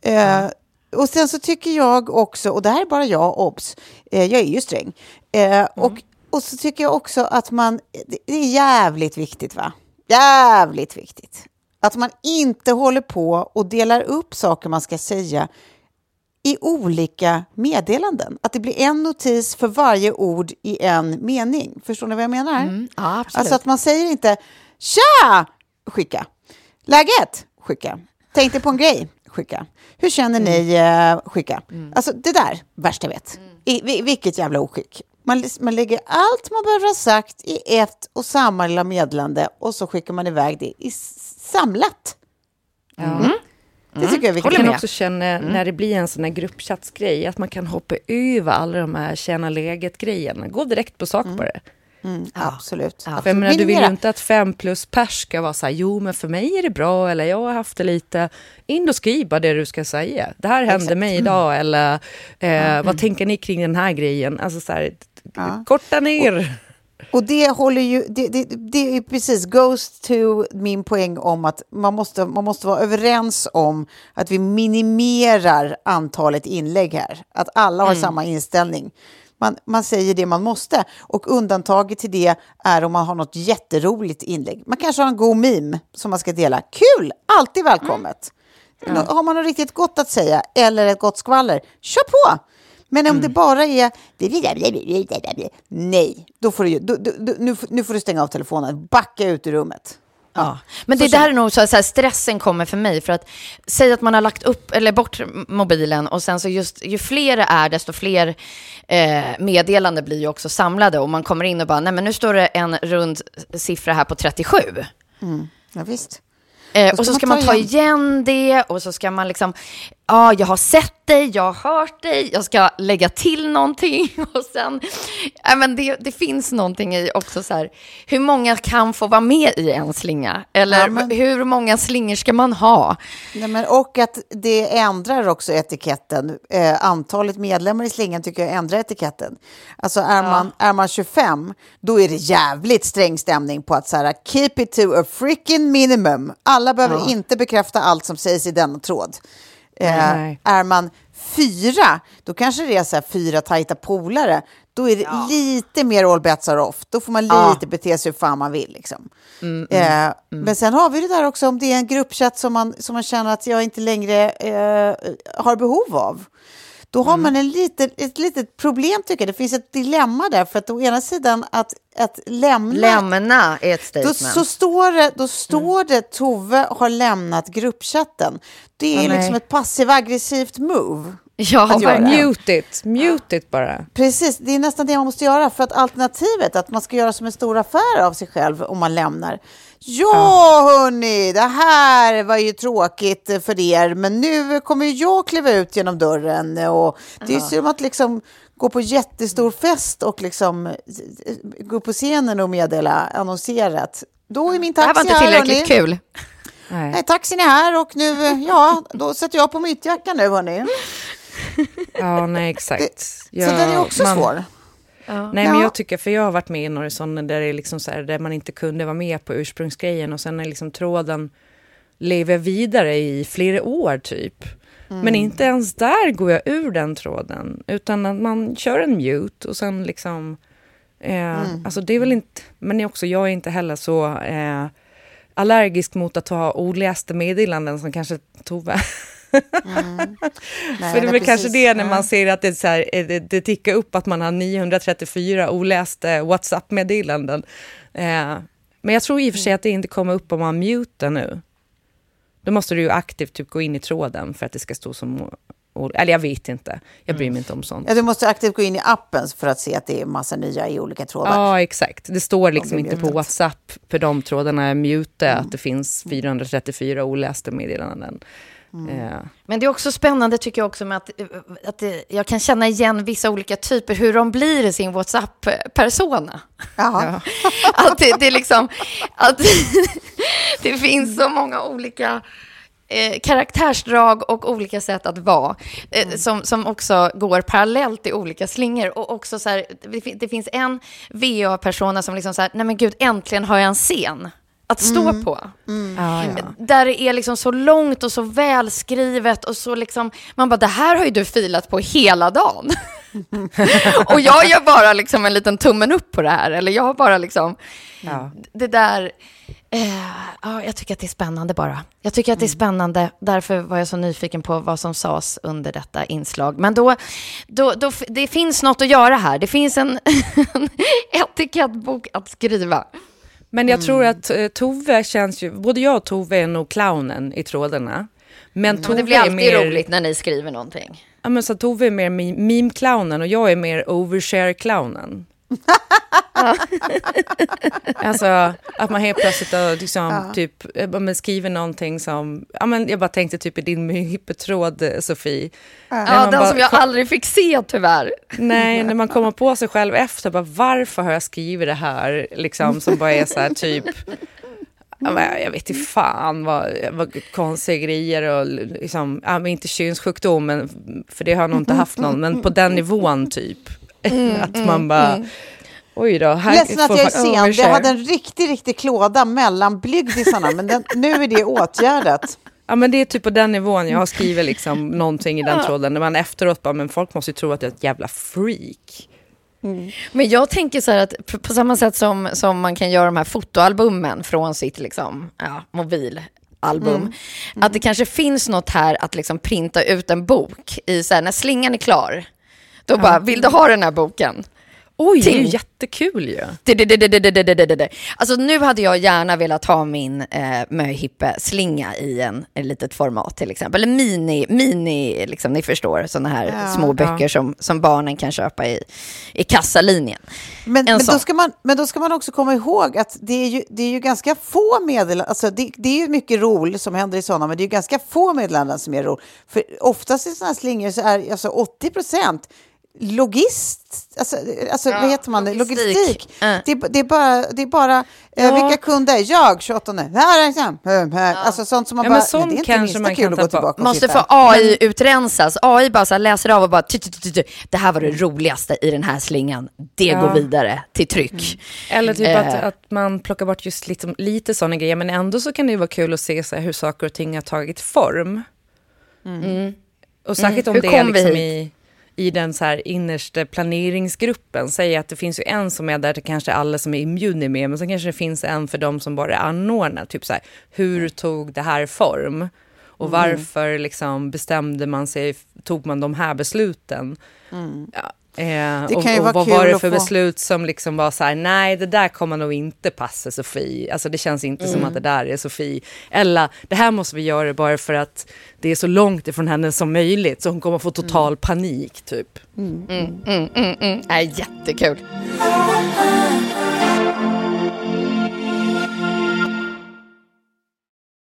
Eh, och sen så tycker jag också, och det här är bara jag, obs, eh, jag är ju sträng. Eh, och, och så tycker jag också att man, det det är jävligt viktigt va? Jävligt viktigt. Att man inte håller på och delar upp saker man ska säga i olika meddelanden. Att det blir en notis för varje ord i en mening. Förstår ni vad jag menar? Mm, ja, absolut. Alltså att man säger inte “Tja!” skicka. “Läget?” skicka. “Tänkte på en grej?” skicka. “Hur känner ni?” Mm. eh, skicka. Alltså det där, värst jag vet. I, vi- vilket jävla oskick. Man, man lägger allt man behöver ha sagt i ett och samma lilla meddelande och så skickar man iväg det i samlat. Det tycker jag är Jag viktigt. kan med. också känna när det blir en sån här gruppchatsgrej att man kan hoppa över alla de här tjäna läget-grejerna. Gå direkt på sak på det. Mm, absolut. För jag absolut. menar, du vill ju inte att fem plus pers ska vara så här, jo men för mig är det bra, eller jag har haft det lite. In och skriv bara det du ska säga. Det här hände mig idag, eller eh, vad tänker ni kring den här grejen? Alltså så här, korta ner. Och det håller ju, det, det, det är precis, goes to min poäng om att man måste, man måste vara överens om att vi minimerar antalet inlägg här. Att alla har samma inställning. Man, man säger det man måste. Och undantaget till det är om man har något jätteroligt inlägg. Man kanske har en god meme som man ska dela. Kul! Alltid välkommet. Nå- Har man något riktigt gott att säga eller ett gott skvaller, kör på! Men om det bara är... Nej, då får du, då, då, nu, nu får du stänga av telefonen. Backa ut ur rummet. Ja. Men det där är nog så att så här, stressen kommer för mig. För att säga att man har lagt upp eller bort mobilen och sen så just ju fler det är desto fler eh, meddelande blir ju också samlade. Och man kommer in och bara, nej men nu står det en rund siffra här på 37. Ja, visst. Eh, och så ska man ta ta igen det och så ska man liksom, ja, jag har sett dig, jag har hört dig, jag ska lägga till någonting och sen, ja men det, det finns någonting i också så här, hur många kan få vara med i en slinga? Eller Ja, men- hur många slingor ska man ha? Nej, men, och att det ändrar också etiketten. Eh, antalet medlemmar i slingan tycker jag ändrar etiketten. Alltså är, man, är man 25, då är det jävligt sträng stämning på att så här, keep it to a freaking minimum. Alla behöver inte bekräfta allt som sägs i denna tråd. Eh, är man fyra, då kanske det är så här, fyra tajta polare. Då är det lite mer all bets are off. Då får man lite bete sig hur fan man vill. Liksom. eh, Men sen har vi det där också om det är en gruppchatt som man, som man känner att jag inte längre eh, har behov av. Då har man en liten, ett litet problem tycker jag. Det finns ett dilemma där. För att å ena sidan att, att lämna Lämna är ett då, statement. så står det, då står det Tove har lämnat gruppchatten. Det är nej. liksom ett passiv-aggressivt move. ja. Mute it, mute it bara. Precis, det är nästan det man måste göra. För att alternativet, att man ska göra som en stor affär av sig själv om man lämnar. Ja, hörni, det här var ju tråkigt för er, men nu kommer jag kliva ut genom dörren. Och det är ju som att liksom gå på jättestor fest och liksom eh, gå på scenen och meddela annonserat. Då är min Det här var taxi inte här, tillräckligt hörni. kul. Nej. Nej, taxin är här och nu, ja, då sätter jag på mytjackan nu, hörni. Ja, nej exakt. Så Ja, den är också man- svår. Nej, men Ja. jag tycker, för jag har varit med i några sådana där, det är liksom så här, där man inte kunde vara med på ursprungsgrejen och sen är liksom tråden lever vidare i flera år typ. Men inte ens där går jag ur den tråden, utan att man kör en mute och sen liksom... Eh, Alltså det är väl inte... Men också, jag är inte heller så eh, allergisk mot att ta olästa meddelanden som kanske Tove. Nej, För det är väl kanske det när man ser att det, så här, eh, det, det tickar upp att man har 934 olästa WhatsApp-meddelanden. Eh, men jag tror i och för sig att det inte kommer upp om man mutar nu. Då måste du ju aktivt typ gå in i tråden för att det ska stå som... Eller jag vet inte. Jag bryr mig inte om sånt. Ja, du måste aktivt gå in i appen för att se att det är massa nya i olika trådar. Ja, exakt. Det står liksom inte på. WhatsApp för de trådarna är mute att det finns 434 olästa meddelanden. Eh, Men det är också spännande tycker jag också med att, att det, jag kan känna igen vissa olika typer, hur de blir i sin WhatsApp-persona. Att det, det är liksom, att det finns så många olika eh, karaktärsdrag och olika sätt att vara, eh, som, som också går parallellt i olika slingor. Och också så här, det, det finns en VA-persona som liksom så här, nej men gud, äntligen har jag en scen att stå på. ja, ja. Där det är liksom så långt och så välskrivet och så liksom, man bara, det här har ju du filat på hela dagen. och jag gör bara liksom en liten tummen upp på det här, eller jag har bara liksom, Ja. det där, eh, ja, jag tycker att det är spännande bara. Jag tycker att det är spännande, därför var jag så nyfiken på vad som sades under detta inslag. Men då, då, då det finns något att göra här, det finns en, en etikettbok att skriva. Men jag tror att eh, Tove känns ju... Både jag och Tove är nog clownen i trådarna. Men Tove Och det blir alltid mer, roligt när ni skriver någonting. Ja, men så Tove är mer meme-clownen och jag är mer overshare-clownen. Alltså att man helt plötsligt då, liksom, typ, eh, men skriver någonting som, ja, men jag bara tänkte typ i din hypertråd eh, Sofie. Ja, man den bara som jag kom- aldrig fick se tyvärr. Nej, när man kommer på sig själv efter, bara, varför har jag skrivit det här? Liksom, som bara är så här typ, ja, jag vet inte fan vad, vad konstiga grejer och liksom, ja, inte könssjukdom, men, för det har jag nog inte haft någon, men på den nivån typ. Att man bara, oj då. Här Ledsen att jag är sen. Jag hade en riktig, riktig klåda mellan blygdisarna, men den, nu är det åtgärdat. Ja men det är typ på den nivån jag har skrivit liksom någonting i den tråden. När man efteråt bara, men folk måste ju tro att jag är ett jävla freak. Men jag tänker så här att på samma sätt som, som man kan göra de här fotoalbumen från sitt liksom, ja, mobilalbum. Att det kanske finns något här att liksom printa ut en bok i så här, när slingan är klar. Då ja. bara, vill du ha den här boken? Oj, Ting. det är ju jättekul ju. Alltså nu hade jag gärna velat ha min eh, möhippe-slinga i en, en litet format till exempel. Eller mini, mini liksom, ni förstår, sådana här ja, små böcker ja. som, som barnen kan köpa i, i kassalinjen. Men, men då ska man, men då ska man också komma ihåg att det är ju, det är ju ganska få meddelanden, alltså det, det är ju mycket roligt som händer i sådana, men det är ju ganska få meddelanden som är roligt. För oftast i sådana här slingor så är alltså 80 procent logist, alltså, alltså vad heter man, logistik. logistik. Ja. Det, är- det är bara, det är bara eh, Ja. vilka kunder, jag 28, här är här, här. alltså sånt som man Ja, bara, sånt det är inte minsta man kul kan att gå tillbaka och Måste få AI utrensas. AI bara så här läser av och bara, "Tu, tu, tu, tu, tu. det här var det roligaste i den här slingan. Det Ja. går vidare till tryck. Eller typ Eh. att, att man plockar bort just liksom, lite sådana grejer, men ändå så kan det ju vara kul att se så här, hur saker och ting har tagit form. Och särskilt om Hur det är liksom i, i den så här innersta planeringsgruppen. Säg att det finns ju en som är där det kanske alla som är immune med, men så kanske det finns en för de som bara är anordnare. Typ så här, hur tog det här form? Och varför liksom bestämde man sig, tog man de här besluten? Ja, eh, Det och, och vad var det för beslut som liksom var så här, nej det där kommer nog inte passa Sofie. Alltså det känns inte som att det där är Sofie. Eller det här måste vi göra bara för att det är så långt ifrån henne som möjligt så hon kommer få total panik typ. Mm, mm, mm. Är jättekul.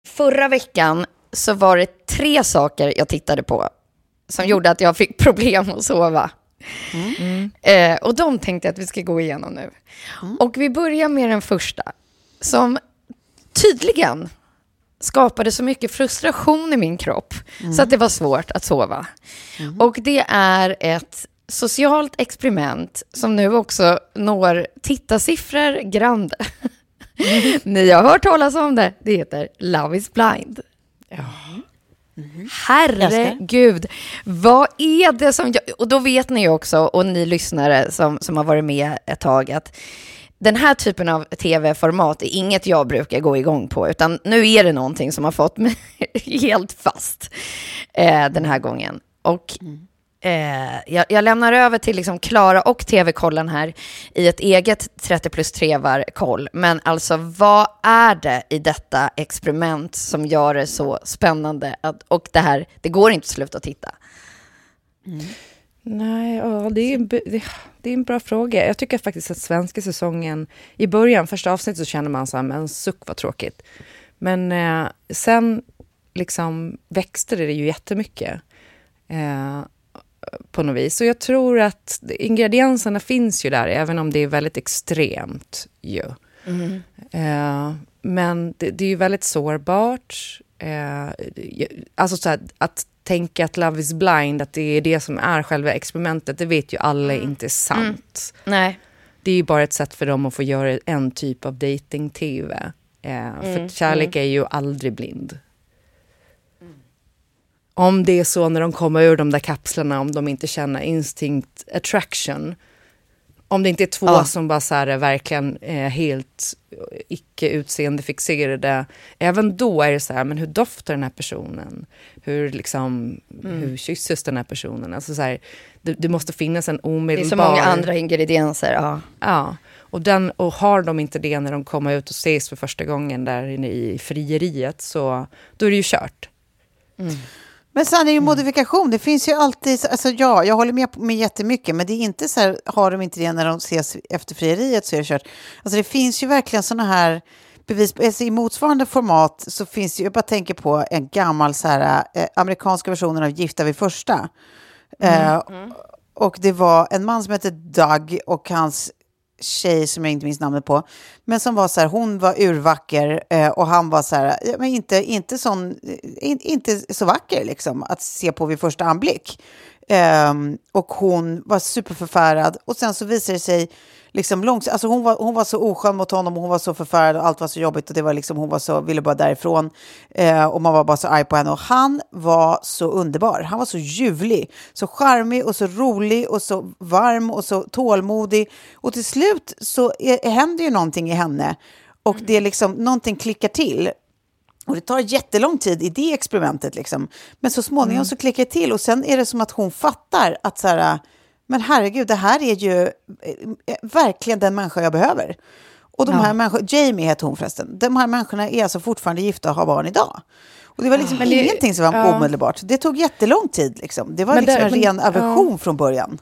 Förra veckan så var det tre saker jag tittade på som gjorde att jag fick problem att sova. Eh, och de tänkte jag att vi ska gå igenom nu. Och vi börjar med den första, som tydligen skapade så mycket frustration i min kropp så att det var svårt att sova. Och det är ett socialt experiment som nu också når tittarsiffror grande. Ni har hört talas om det. Det heter Love is blind. Herregud, vad är det som... Jag, och då vet ni också, och ni lyssnare som, som har varit med ett tag, att den här typen av tv-format är inget jag brukar gå igång på, utan nu är det någonting som har fått mig helt fast eh, den här gången. Och eh, jag, jag lämnar över till liksom Klara och tv-kollen här i ett eget 30 plus 3-koll. Men alltså, vad är det i detta experiment som gör det så spännande? Att, och det här, det går inte att sluta titta. Mm. Nej, ja, det, är en, det, det är en bra fråga. Jag tycker faktiskt att svenska säsongen, i början, första avsnittet så känner man så här, men suck vad tråkigt. Men eh, sen liksom växte det ju jättemycket eh, på något vis. Så jag tror att ingredienserna finns ju där, även om det är väldigt extremt ju. Eh, men det, det är ju väldigt sårbart. Eh, alltså så här, att tänka att Love is blind, att det är det som är själva experimentet, det vet ju alla inte är sant. Nej. Det är ju bara ett sätt för dem att få göra en typ av dating-tv. Eh, för att kärlek är ju aldrig blind. Om det är så när de kommer ur de där kapslarna, om de inte känner instinct attraction. Om det inte är två Ja. som bara så här är verkligen eh, helt icke utseendefixerade. Även då är det så här, men hur doftar den här personen? Hur, liksom, hur kysses den här personen? Alltså så här, det, det måste finnas en Det är omedelbar... så många andra ingredienser. Ja. Ja, och, den, och har de inte det när de kommer ut och ses för första gången där inne i frieriet så då är det ju kört. Men sen är ju modifikation, det finns ju alltid, alltså ja, jag håller med med jättemycket, men det är inte så här, har de inte det när de ses efter frieriet så är det kört. Alltså det finns ju verkligen sådana här bevis, alltså i motsvarande format så finns det ju, jag bara tänker på en gammal så här, eh, amerikanska versionen av Gifta vid första. Eh, och det var en man som hette Doug och hans tjej som jag inte minns namnet på. Men som var så här, hon var urvacker eh, och han var så här, men inte, inte, sån, eh, in, inte så vacker liksom att se på vid första anblick. Eh, och hon var superförfärad och sen så visade det sig liksom långs alltså hon, var, hon var så oskön mot honom och hon var så förfärad och allt var så jobbigt och det var liksom, hon var så, ville bara därifrån eh, och man var bara så arg på henne. Och han var så underbar, han var så ljuvlig, så charmig och så rolig och så varm och så tålmodig. Och till slut så är, händer ju någonting i henne och det är liksom, någonting klickar till. Och det tar jättelång tid i det experimentet. Liksom. Men så småningom så klickar det till och sen är det som att hon fattar att så här, men herregud, det här är ju eh, verkligen den människa jag behöver. Och de här människorna, Jamie heter hon förresten, de här människorna är alltså fortfarande gifta och har barn idag. Och det var liksom det- ingenting som var ja. omedelbart. Det tog jättelång tid. Liksom. Det var Men liksom där- en ren men- aversion från början.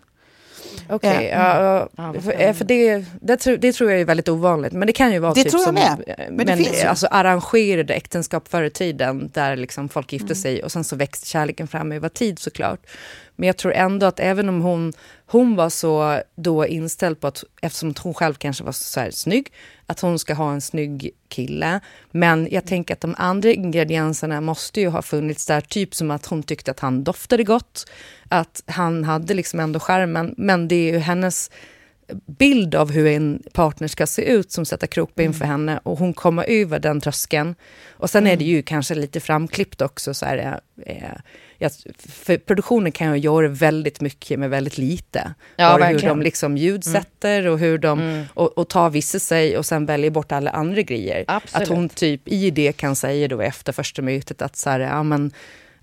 Okej, Ja. ja, ja, för, eh, för det, det, tror, det tror jag är väldigt ovanligt. Men det kan ju vara Det typ tror jag som med. eh, Men det finns ju. alltså, arrangerade äktenskap förr i tiden där liksom folk gifte Mm. sig och sen så växte kärleken fram över tid såklart. Men jag tror ändå att även om hon, hon var så då inställd på att, eftersom hon själv kanske var så här snygg, att hon ska ha en snygg kille. Men jag tänker att de andra ingredienserna måste ju ha funnits där, typ som att hon tyckte att han doftade gott, att han hade liksom ändå skärmen, men det är ju hennes bild av hur en partner ska se ut som sätter krokben för henne och hon kommer över den tröskeln. Och sen är det ju kanske lite framklippt också. Så här, eh, ja, för produktionen kan ju göra väldigt mycket med väldigt lite. Ja, Bara hur verkligen. de liksom ljudsätter och hur de och, och tar vissa sig och sen väljer bort alla andra grejer. Absolut. Att hon typ i det kan säga då efter första mötet att så här, ja men,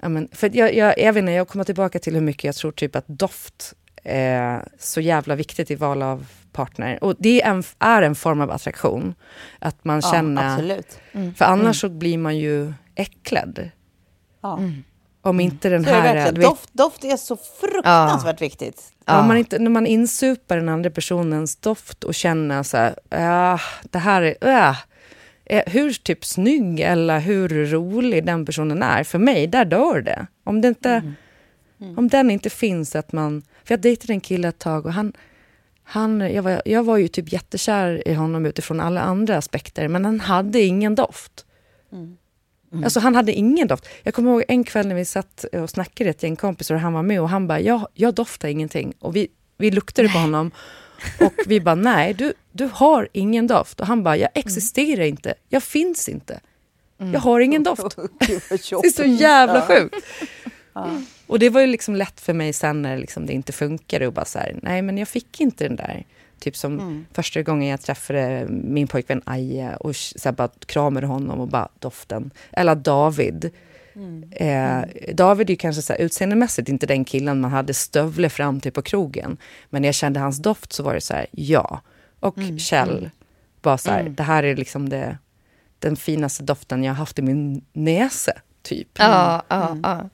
ja, men för jag, jag, jag vet inte, jag kommer tillbaka till hur mycket jag tror typ att doft är så jävla viktigt i val av partner. Och det är en, är en form av attraktion. Att man Ja, känner... absolut. För annars så blir man ju äcklad. Ja. Om inte den här... vet, Doft, doft är så fruktansvärt viktigt. om man inte, när man insupar den andra personens doft och känner så här, ja, det här är, äh, hur typ snygg eller hur rolig den personen är, för mig, där dör det. Om det inte, om den inte finns, att man, för jag dejtade en kille ett tag och han, han jag, var, jag var ju typ jättekär i honom utifrån alla andra aspekter, men han hade ingen doft. Alltså han hade ingen doft. Jag kommer ihåg en kväll när vi satt och snackade ett gäng kompisar och han var med och han bara, jag, jag doftar ingenting. Och vi, vi luktade på honom och vi bara, nej, du, du har ingen doft. Och han bara, jag existerar inte, jag finns inte. Jag har ingen doft. Det är så jävla sjukt. Och det var ju liksom lätt för mig sen när liksom det inte funkade och bara så här, nej men jag fick inte den där. Typ som första gången jag träffade min pojkvän Aje och så bara kramade honom och bara doften. Eller David. Eh, David är ju kanske så här, utseendemässigt inte den killen man hade stövle fram till på krogen. Men när jag kände hans doft så var det så här, ja. Och Kjell, bara så här, det här är liksom det, den finaste doften jag har haft i min näsa, typ. Ja, ja, ja.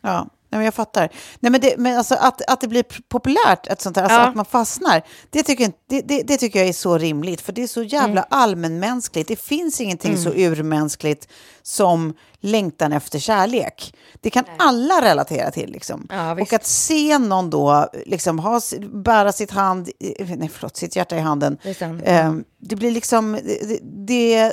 Ja, nej, men jag fattar. Nej, men det, men alltså att, att det blir populärt, ett sånt här, alltså Ja. att man fastnar, det tycker, det, det, det tycker jag är så rimligt. För det är så jävla allmänmänskligt. Det finns ingenting så urmänskligt som längtan efter kärlek. Det kan alla relatera till. Liksom. Ja, och att se någon då liksom, ha, bära sitt, hand, nej, förlåt, sitt hjärta i handen, Det eh, det blir liksom... Det,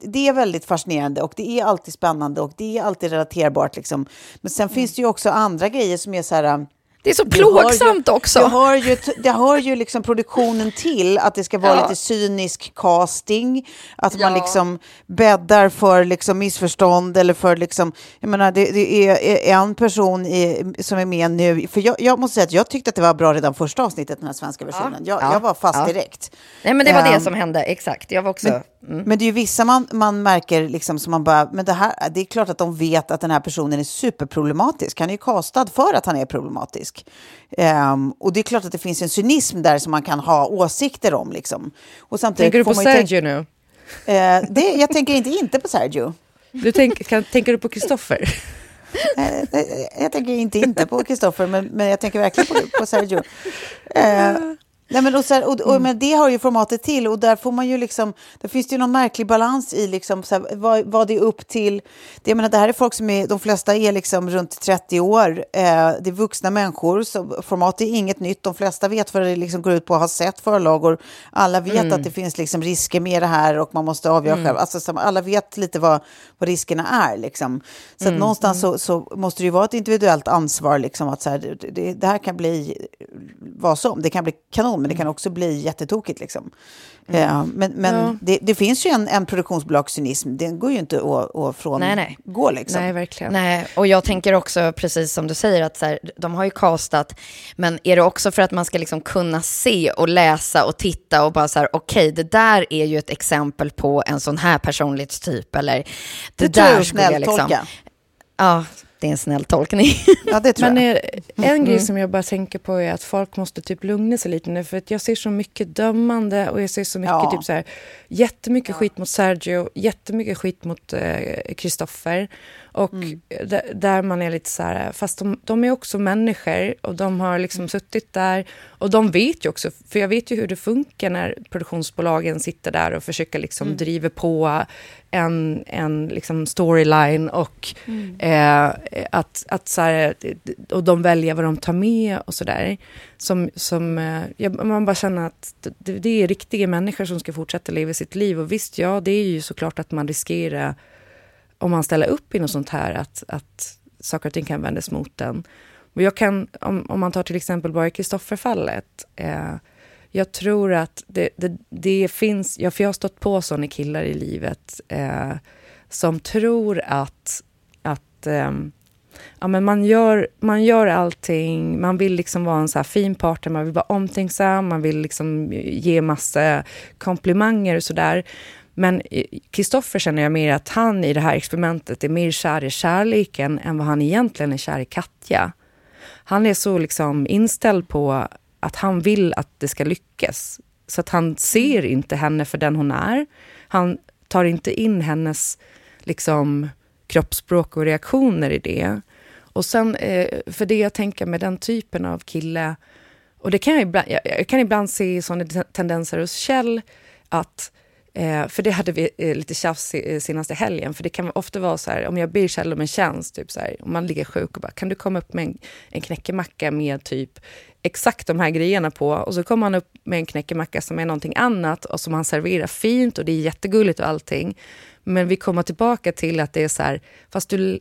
det, är väldigt fascinerande och det är alltid spännande och det är alltid relaterbart. Liksom. Men sen finns det ju också andra grejer som är så här... Det är så plågsamt ju, också. Det hör ju, det hör ju liksom produktionen till att det ska vara Ja. lite cynisk casting. Att man liksom bäddar för liksom missförstånd eller för liksom... Jag menar, det, det är en person i, som är med nu. För jag, jag måste säga att jag tyckte att det var bra redan första avsnittet, den här svenska versionen. Jag, ja, jag var fast ja. direkt. Nej, men det var det Ehm, som hände, exakt. Jag var också... men, men det är ju vissa man, man märker liksom som man bara, men det här, det är klart att de vet att den här personen är superproblematisk. Han är ju castad för att han är problematisk. Ehm, och det är klart att det finns en cynism där som man kan ha åsikter om. Liksom. Och samtidigt Tänker du på Sergio nu? Eh, det, jag tänker inte, inte på Sergio. Du tänk, kan, tänker du på Kristoffer? Eh, eh, jag tänker inte inte på Kristoffer, men, men jag tänker verkligen på, på Sergio. Eh, Nej, men, och så här, och, och, men det har ju formatet till och där får man ju liksom, det finns det ju någon märklig balans i liksom, så här, vad, vad det är upp till. Det, jag menar, det här är folk som är, de flesta är liksom runt 30 år, eh, det är vuxna människor, så formatet är inget nytt, de flesta vet vad det liksom går ut på, har sett förlagor, alla vet mm. att det finns liksom risker med det här och man måste avgöra mm. själv, alltså, så, alla vet lite vad, vad riskerna är liksom. Så mm. att någonstans mm. så, så, måste det ju vara ett individuellt ansvar, liksom, att så här, det, det här kan bli vad som, det kan bli kanon men det kan också bli jättetokigt. Liksom. Mm. Ja, men men ja. det, det, finns ju en, en produktionsbolagscynism, den går ju inte att, att från nej, nej. gå. Liksom. Nej, verkligen. Nej, och jag tänker också, precis som du säger, att så här, de har ju castat, men är det också för att man ska liksom kunna se och läsa och titta och bara så här, okej, okay, det där är ju ett exempel på en sån här personlighetstyp, eller det, det där skulle jag liksom... Ja, det är en snäll tolkning. Ja, det tror Men jag. en mm. grej som jag bara tänker på är att folk måste typ lugna sig lite nu. För att jag ser så mycket dömande och jag ser så mycket ja. typ så här, jättemycket ja. skit mot Sergio, jättemycket skit mot Kristoffer. Eh, och mm. där man är lite så här, fast de, de, är också människor och de har liksom mm. suttit där. Och de vet ju också, för jag vet ju hur det funkar när produktionsbolagen sitter där och försöker liksom mm. driva på en, en liksom storyline och mm. eh, att, att så här, och de väljer vad de tar med och så där. Som, som, eh, man bara känner att det, det, är riktiga människor som ska fortsätta leva sitt liv. Och visst, ja, det är ju såklart att man riskerar om man ställer upp i något sånt här, att, att saker och ting kan vändas mot den. Och jag kan, om, om man tar till exempel bara Kristofferfallet, eh, jag tror att det, det, det, finns, ja, för jag har stått på sådana killar i livet eh, som tror att, att eh, ja, men man, gör, man gör allting, man vill liksom vara en så fin partner, man vill vara omtänksam, man vill liksom ge massa komplimanger och sådär. Men Kristoffer känner jag mer att han i det här experimentet är mer kär i kärleken än vad han egentligen är kär i Katja. Han är så liksom inställd på att han vill att det ska lyckas. Så att han ser inte henne för den hon är. Han tar inte in hennes liksom, kroppsspråk och reaktioner i det. Och sen, eh, för det jag tänker med den typen av kille, och det kan jag ibland, jag kan ibland se sådana tendenser hos Kjell, att Eh, för det hade vi eh, lite tjafs eh, senaste helgen, för det kan ofta vara så här, om jag ber Kjell om en tjänst, typ så här, om man ligger sjuk och bara, kan du komma upp med en, en knäckemacka med typ exakt de här grejerna på och så kommer han upp med en knäckemacka som är någonting annat och som han serverar fint och det är jättegulligt och allting. Men vi kommer tillbaka till att det är så här, fast du,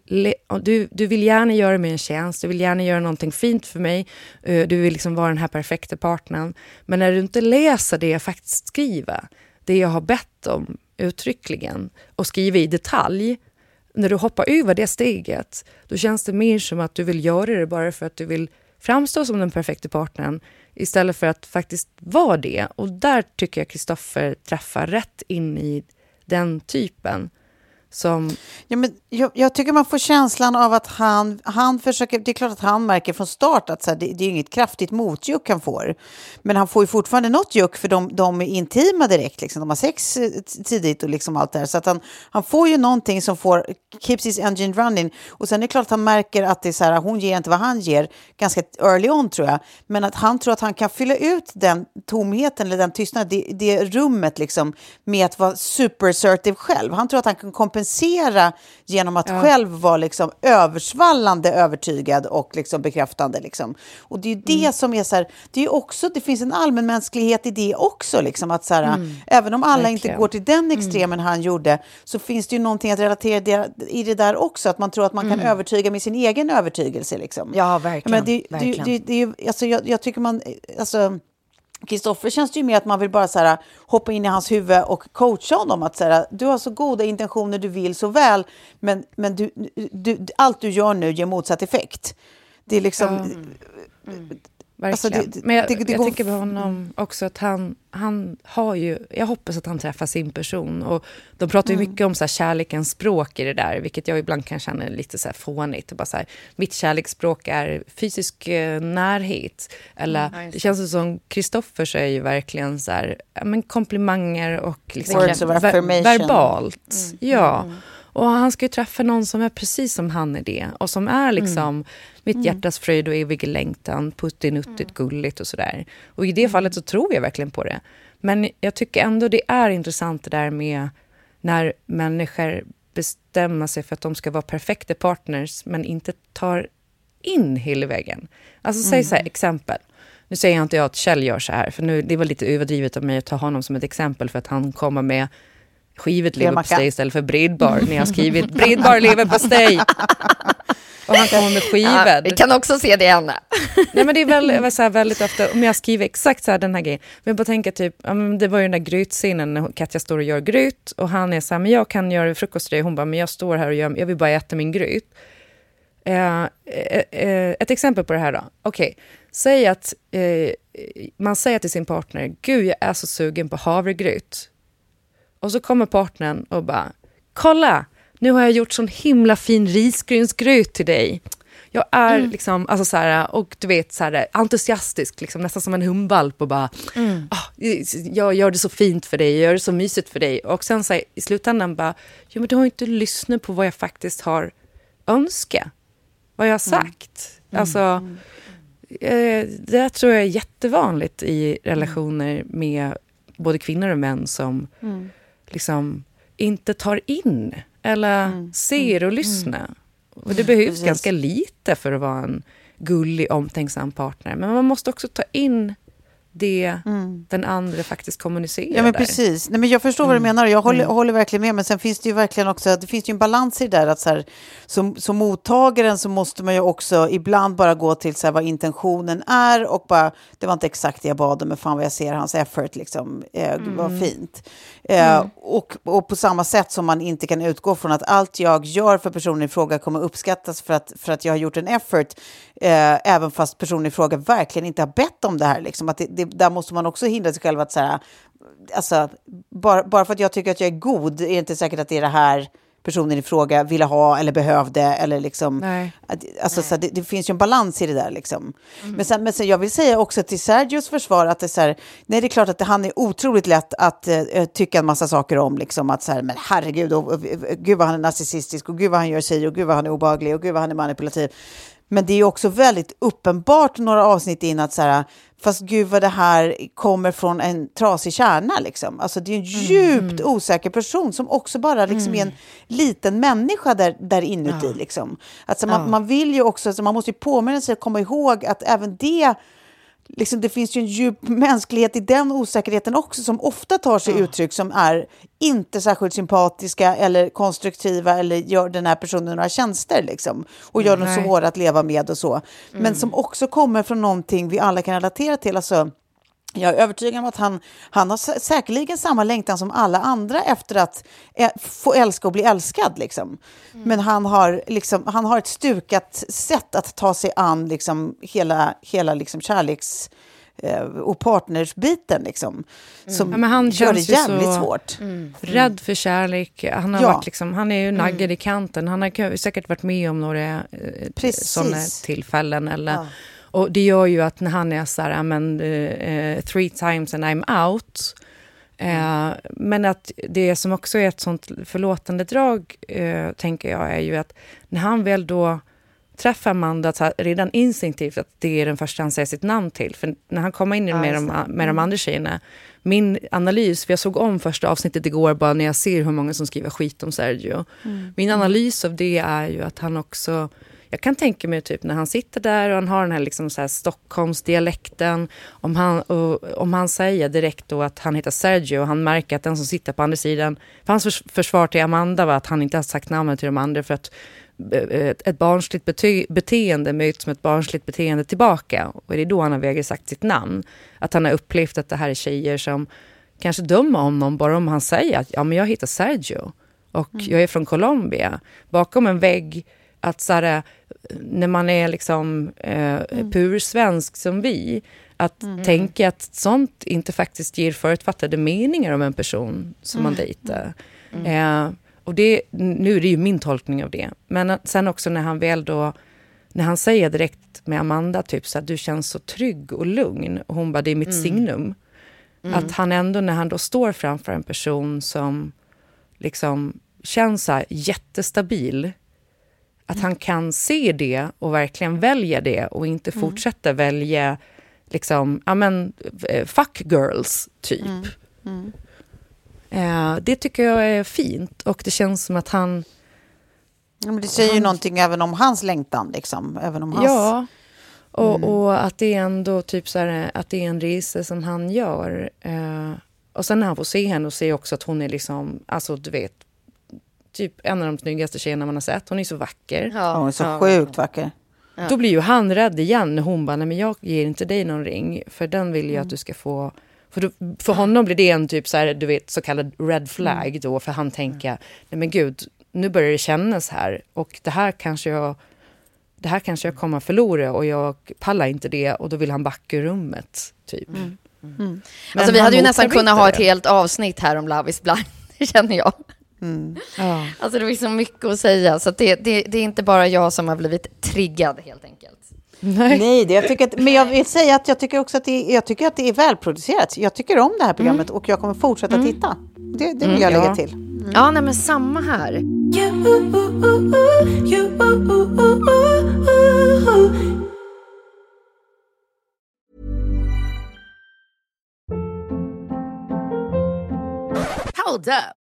du, du vill gärna göra mig en tjänst, du vill gärna göra någonting fint för mig, eh, du vill liksom vara den här perfekta partnern. Men när du inte läser det jag faktiskt skriver, det jag har bett om uttryckligen och skriver i detalj, när du hoppar över det steget, då känns det mer som att du vill göra det bara för att du vill framstå som den perfekta partnern istället för att faktiskt vara det. Och där tycker jag Kristoffer träffar rätt in i den typen som... Ja, men jag, jag, tycker man får känslan av att han, han försöker... Det är klart att han märker från start att så här, det, det, är inget kraftigt motjuck han får. Men han får ju fortfarande något juck för de, de är intima direkt. Liksom. De har sex eh, tidigt och liksom allt det här. Så att han, han får ju någonting som får keeps his engine running. Och sen är det klart att han märker att det är så här, hon ger inte vad han ger ganska early on tror jag. Men att han tror att han kan fylla ut den tomheten eller den tystnaden, det, det rummet liksom med att vara super assertive själv. Han tror att han kan kompensera kompensera genom att ja. själv vara liksom översvallande övertygad och liksom bekräftande. Liksom. Och det är ju det mm. som är så här, det är också, det finns en allmänmänsklighet i det också, liksom, att så här, mm. även om alla Verkligen. inte går till den mm. extremen han gjorde, så finns det ju någonting att relatera i det där också, att man tror att man kan mm. övertyga med sin egen övertygelse. Liksom. Ja, verkligen. Men det, verkligen. Det, det, det, alltså, jag, jag tycker man, alltså, Kristoffer känns det ju mer att man vill bara så här, hoppa in i hans huvud och coacha honom. Att så här, du har så goda intentioner, du vill så väl, men, men du, du, allt du gör nu ger motsatt effekt. Det är liksom... Mm. Mm. Verkligen. Alltså det, Men jag, det, det jag tänker på honom också att han, han har ju... Jag hoppas att han träffar sin person. Och de pratar ju mm. mycket om så här kärlekens språk i det där, vilket jag ibland kan känna lite så här fånigt. Bara så här, mitt kärleksspråk är fysisk eh, närhet. Eller mm, det känns som Kristoffer så är ju verkligen så här, men komplimanger och liksom, Words of affirmation. verbalt. Mm. Ja. Mm. Och han ska ju träffa någon som är precis som han är det. Och som är liksom mitt hjärtas fröjd och eviga längtan, puttinuttigt, gulligt och sådär. Och i det fallet så tror jag verkligen på det. Men jag tycker ändå det är intressant det där med när människor bestämmer sig för att de ska vara perfekta partners men inte tar in hela vägen. Alltså säg så här, exempel. Nu säger jag inte jag att Kjell gör så här, för nu, det var lite överdrivet av mig att ta honom som ett exempel för att han kommer med skivet leverpastej istället för bredbar när jag har skrivit bredbar leverpastej. Och han kommer med skivad. Ja, vi kan också se det, Anna. Nej, men det är väldigt, så här, väldigt ofta, om jag skriver exakt så här, den här grejen. Men jag bara tänker typ, det var ju den där grytscenen när Katja står och gör gryt och han är så här, men jag kan göra frukost till dig. Hon bara, men jag står här och gör, jag vill bara äta min gryt. Eh, eh, ett exempel på det här då. Okej, okay. säg att eh, man säger till sin partner, gud jag är så sugen på havregryt. Och så kommer partnern och bara, kolla, nu har jag gjort sån himla fin risgrynsgryt till dig. Jag är mm. liksom, alltså så här, och du vet, så här, entusiastisk, liksom, nästan som en hundvalp och bara, mm. oh, jag gör det så fint för dig, jag gör det så mysigt för dig. Och sen så här, i slutändan bara, jo men du har inte lyssnat på vad jag faktiskt har önskat, vad jag har mm. sagt. Mm. Alltså, eh, det tror jag är jättevanligt i relationer med både kvinnor och män som mm. Liksom inte tar in eller mm. ser och mm. lyssnar. Och det behövs Precis. ganska lite för att vara en gullig, omtänksam partner. Men man måste också ta in det mm. den andra faktiskt kommunicerar. Ja, men precis. Nej, men jag förstår mm. vad du mm. menar jag håller, mm. håller, verkligen med. Men sen finns det ju verkligen också det finns ju en balans i det där att så här, som, som mottagaren så måste man ju också ibland bara gå till så här, vad intentionen är och bara det var inte exakt det jag bad om, men fan vad jag ser hans effort liksom. Eh, mm. Vad fint. Eh, mm. och, och på samma sätt som man inte kan utgå från att allt jag gör för personen i fråga kommer uppskattas för att, för att jag har gjort en effort, eh, även fast personen i fråga verkligen inte har bett om det här. Liksom. Att det, det, där måste man också hindra sig själv att så här, alltså, bara, bara för att jag tycker att jag är god är det inte säkert att det är det här personen i fråga ville ha eller behövde. Eller liksom, Nej. Alltså. Så det, det, finns ju en balans i det där. Liksom. Mm. Men, sen, men sen, jag vill säga också till Sergios försvar att det är, här, nej, det är klart att det, han är otroligt lätt att uh, tycka en massa saker om. Liksom, att så här, men herregud, och, och, och, gud vad han är narcissistisk och gud vad han gör sig och gud vad han är obaglig och gud vad han är manipulativ. Men det är också väldigt uppenbart några avsnitt in att så här, fast gud vad det här kommer från en trasig kärna. Liksom. Alltså, det är en mm, djupt mm. osäker person som också bara liksom, mm. är en liten människa där, där inuti. Ja. Liksom. Alltså, man, ja. man vill ju också, alltså, man måste ju påminna sig och komma ihåg att även det liksom, det finns ju en djup mänsklighet i den osäkerheten också som ofta tar sig ja. uttryck som är inte särskilt sympatiska eller konstruktiva eller gör den här personen några tjänster liksom, och gör dem svåra att leva med och så. Mm. Men som också kommer från någonting vi alla kan relatera till. Alltså, jag är övertygad om att han, han har säkerligen samma längtan som alla andra efter att få älska och bli älskad. Liksom. Mm. Men han har, liksom, han har ett stukat sätt att ta sig an liksom, hela, hela liksom, kärleks eh, och partnersbiten liksom. Mm. Som ja, han gör det jävligt svårt. Mm. Rädd för kärlek. Han, har ja. varit liksom, han är ju naggad mm. i kanten. Han har säkert varit med om några eh, sådana tillfällen. Eller, ja. Och det gör ju att när han är så här, men, uh, three times and I'm out. Uh, men att det som också är ett sånt förlåtande drag, uh, tänker jag, är ju att när han väl då träffar Amanda, så här, redan instinktivt att det är den första han säger sitt namn till. För när han kommer in med, de, med de mm. andra tjejerna, min analys, för jag såg om första avsnittet igår bara när jag ser hur många som skriver skit om Sergio. Mm. Min analys av det är ju att han också jag kan tänka mig typ när han sitter där och han har den här, liksom så här Stockholmsdialekten. Om han, och, om han säger direkt då att han heter Sergio och han märker att den som sitter på andra sidan... För hans försvar till Amanda var att han inte har sagt namnet till de andra för att eh, ett, ett barnsligt bete beteende möts med ett barnsligt beteende tillbaka. Och det är då han har vägrat sagt sitt namn. Att han har upplevt att det här är tjejer som kanske dömer honom bara om han säger att ja, men jag heter Sergio och mm. jag är från Colombia. Bakom en vägg att så här, när man är liksom eh, mm. pursvensk som vi, att mm. tänka att sånt inte faktiskt ger förutfattade meningar om en person som man mm. dejtar. Mm. Eh, och det, nu är det ju min tolkning av det. Men sen också när han väl då, när han säger direkt med Amanda, typ så att du känns så trygg och lugn. Och hon bara, det är mitt mm. signum. Mm. Att han ändå, när han då står framför en person som liksom känns så jättestabil. Att han kan se det och verkligen välja det och inte fortsätta välja liksom, ja men, eh, fuck girls, typ. Eh, det tycker jag är fint och det känns som att han... Ja, men det säger ju någonting även om hans längtan, liksom. Även om hans... Ja, och, och att det är ändå typ så här, att det är en resa som han gör. Eh, och sen när han får se henne och ser också att hon är liksom, alltså du vet, typ en av de snyggaste tjejerna man har sett. Hon är så vacker. Ja, hon är så sjukt vacker. Då blir ju han rädd igen när hon bara, nej men jag ger inte dig någon ring, för den vill jag att du ska få. För, då, för honom blir det en typ så här, du vet, så kallad red flag då, för han tänker, nej men gud, nu börjar det kännas här och det här kanske jag, det här kanske jag kommer att förlora och jag pallar inte det och då vill han backa ur rummet, typ. Men Alltså vi hade ju nästan kunnat ha ett helt avsnitt här om Love is blind, känner jag. Ja. Alltså det finns så mycket att säga, så att det, det, det är inte bara jag som har blivit triggad helt enkelt. Nej. Nej, det, jag tycker att, men jag vill säga att jag tycker också att det, jag tycker att det är välproducerat. Jag tycker om det här programmet och jag kommer fortsätta titta. Det, det vill jag lägga ja. till. Ja, nej men samma här. Hold up.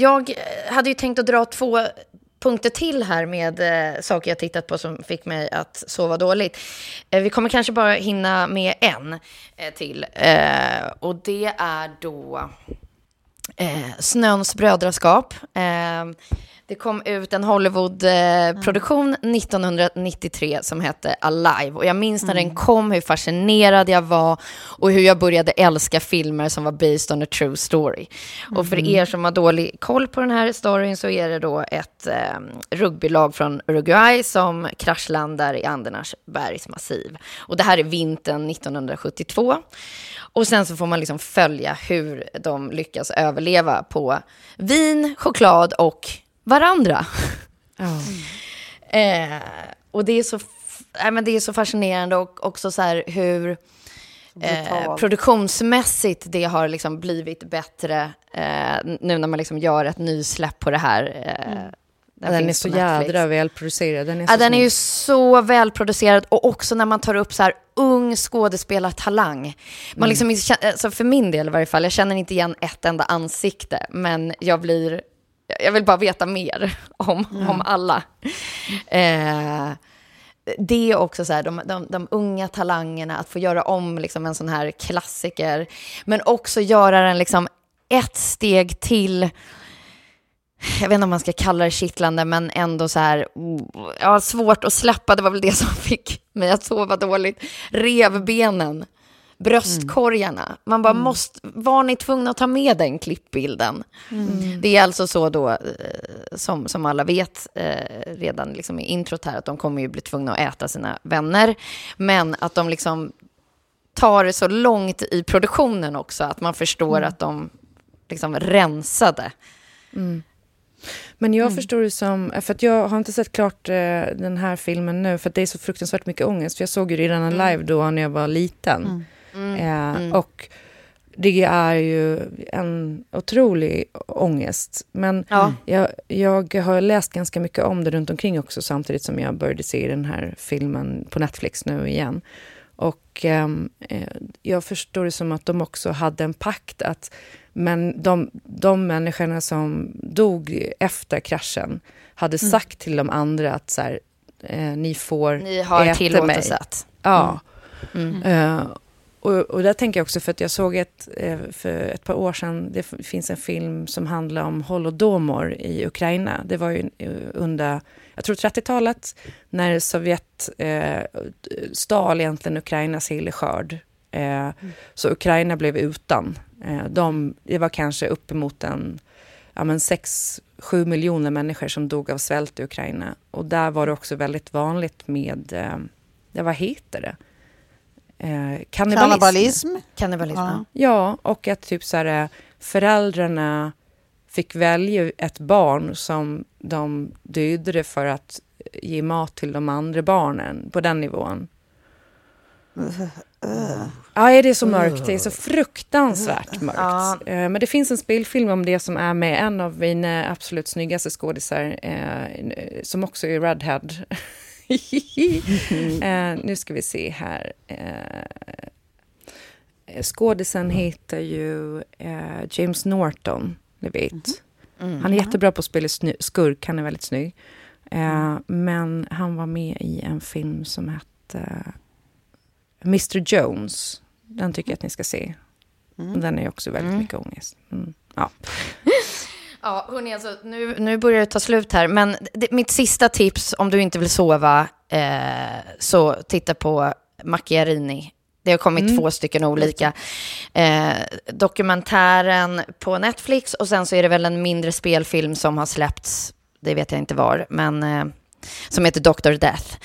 Jag eh, hade ju tänkt att dra två punkter till här med eh, saker jag tittat på som fick mig att sova dåligt. Eh, vi kommer kanske bara hinna med en eh, till. Eh, och det är då eh, Snöns brödraskap. Eh, det kom ut en Hollywood-produktion 1993 som hette Alive. Och jag minns när den kom, hur fascinerad jag var och hur jag började älska filmer som var based on a true story. Och för er som har dålig koll på den här storyn så är det då ett eh, rugbylag från Uruguay som kraschlandar i Andernas bergsmassiv. Och det här är vintern 1972. Och sen så får man liksom följa hur de lyckas överleva på vin, choklad och varandra. eh, och det är, så, nej, men det är så fascinerande och också så här hur eh, produktionsmässigt det har liksom blivit bättre eh, nu när man liksom gör ett nysläpp på det här. Eh, Den, är finns så jädra välproducerad. Den är, Ja, den är ju så välproducerad och också när man tar upp så här ung skådespelartalang. Man liksom, inte känner- alltså för min del i varje fall, jag känner inte igen ett enda ansikte, men jag blir, jag vill bara veta mer om, om alla. Eh, det är också så här, de, de, de unga talangerna, att få göra om liksom en sån här klassiker, men också göra den liksom ett steg till jag vet inte om man ska kalla det kittlande, men ändå så här, ja, svårt att släppa, det var väl det som fick mig att sova dåligt. Revbenen, bröstkorgarna. Man bara, måste, var ni tvungna att ta med den klippbilden? Det är alltså så då, eh, som, som alla vet eh, redan liksom i introt här, att de kommer ju bli tvungna att äta sina vänner, men att de liksom tar det så långt i produktionen också, att man förstår att de liksom rensade. Men Mm. jag förstår det som, för att jag har inte sett klart eh, den här filmen nu, för det är så fruktansvärt mycket ångest. För jag såg ju redan Mm. live då när jag var liten. Eh, och det är ju en otrolig ångest. Men Ja. jag, jag har läst ganska mycket om det runt omkring också, samtidigt som jag började se den här filmen på Netflix nu igen. Och ehm, eh, jag förstår det som att de också hade en pakt att men de, de människorna som dog efter kraschen hade Mm. sagt till de andra att så här, eh, ni får Ni har äta tillåtelse att. Ja. Mm. Eh, och, och där tänker jag också, för att jag såg ett, eh, för ett par år sedan, det finns en film som handlar om holodomor i Ukraina. Det var ju eh, under, jag tror 30-talet, när Sovjet eh, stal egentligen Ukrainas silleskörd. Eh, Så Ukraina blev utan. Eh, de, det var kanske uppemot en, ja men 6-7 miljoner människor som dog av svält i Ukraina. Och där var det också väldigt vanligt med, eh, ja, vad heter det? Eh, kannibalism. Kannibalism. Kannibalism. Ja. Ja, och att typ så här, eh, föräldrarna fick välja ett barn som de dödade för att ge mat till de andra barnen på den nivån. Ja, det är så mörkt. Det är så fruktansvärt mörkt. Eh, Men det finns en spelfilm om det som är med en av mina absolut snyggaste skådisar, eh, som också är Redhead. eh, nu ska vi se här. Eh, skådisen heter ju eh, James Norton, ni vet. Mm. Han är jättebra på att spela skurk, han är väldigt snygg. Eh, Men han var med i en film som hette Mr Jones. Den tycker jag att ni ska se. Och Den är också väldigt mycket ångest. Mm. Ja. Ja, hörni, alltså, nu, nu börjar det ta slut här. Men det, mitt sista tips, om du inte vill sova, eh, så titta på Macchiarini. Det har kommit två stycken olika. Eh, dokumentären på Netflix och sen så är det väl en mindre spelfilm som har släppts, det vet jag inte var, men eh, som heter Dr. Death.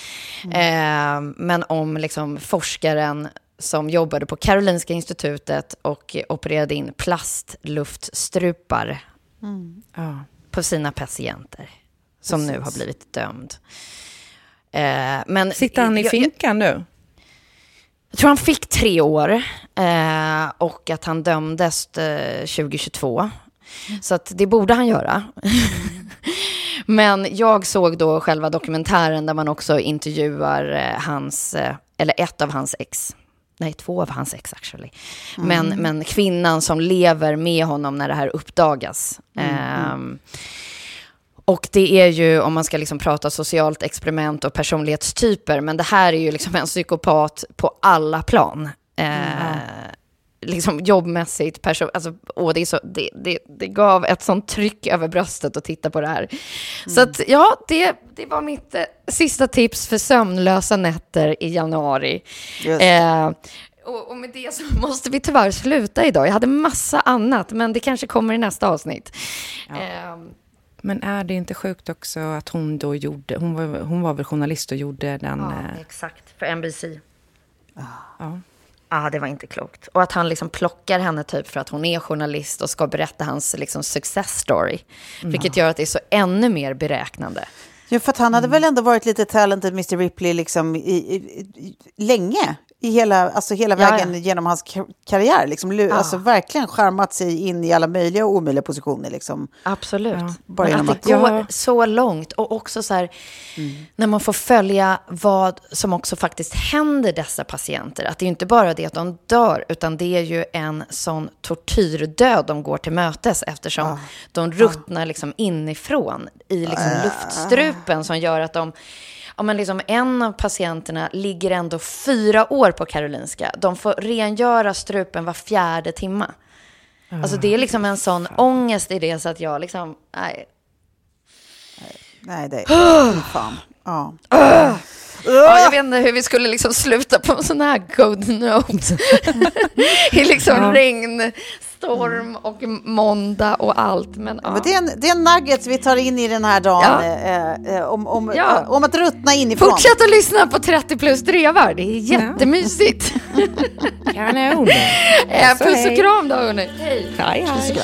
Eh, men om liksom forskaren som jobbade på Karolinska institutet och opererade in plastluftstrupar Ja. på sina patienter som nu har blivit dömd. Eh, men Sitter han i finkan nu? Jag tror han fick tre år eh, och att han dömdes eh, 2022. Så att det borde han göra. Men jag såg då själva dokumentären där man också intervjuar eh, hans, eh, eller ett av hans ex. Nej, två av hans ex actually. Men, men kvinnan som lever med honom när det här uppdagas. Ehm, och det är ju, om man ska liksom prata socialt experiment och personlighetstyper, men det här är ju liksom en psykopat på alla plan. Eh, Liksom jobbmässigt, person, alltså, och det, är så, det, det, det gav ett sånt tryck över bröstet att titta på det här. Så att, ja, det, det var mitt eh, sista tips för sömnlösa nätter i januari. Eh, och, och med det så måste vi tyvärr sluta idag. Jag hade massa annat, men det kanske kommer i nästa avsnitt. Eh, Men är det inte sjukt också att hon då gjorde, hon var, hon var väl journalist och gjorde den... Ja, eh, exakt. För NBC. ja. Ja, det var inte klokt. Och att han liksom plockar henne typ för att hon är journalist och ska berätta hans liksom success story. Vilket gör att det är så ännu mer beräknande. Ja, för han hade väl ändå varit lite talented Mr Ripley liksom i, i, i, länge. I hela, alltså hela Ja, vägen ja. genom hans kar- karriär. Liksom, Ja. Alltså verkligen charmat sig in i alla möjliga och omöjliga positioner. Liksom. Absolut. bara Men att att- det går Ja. så långt. Och också så här, när man får följa vad som också faktiskt händer dessa patienter. Att det är inte bara det att de dör, utan det är ju en sån tortyrdöd de går till mötes eftersom de ruttnar liksom inifrån i liksom luftstrupen som gör att de Ja, men liksom en av patienterna ligger ändå fyra år på Karolinska. De får rengöra strupen var fjärde timma. Alltså det är liksom en sån ångest i det så att jag liksom, nej. Nej, det är... fan. Ja. Ja, jag vet inte hur vi skulle liksom sluta på en sån här good note. I liksom regn, storm och måndag och allt. Men, ja. Men det, är en, det är en nugget vi tar in i den här dagen Ja. eh, eh, om, om, Ja. eh, om att ruttna inifrån. Fortsätt att lyssna på 30 plus drevar. Det är jättemysigt. Kanon! Eh, Alltså, Puss och kram då, hörni. Hej. Hej, hej.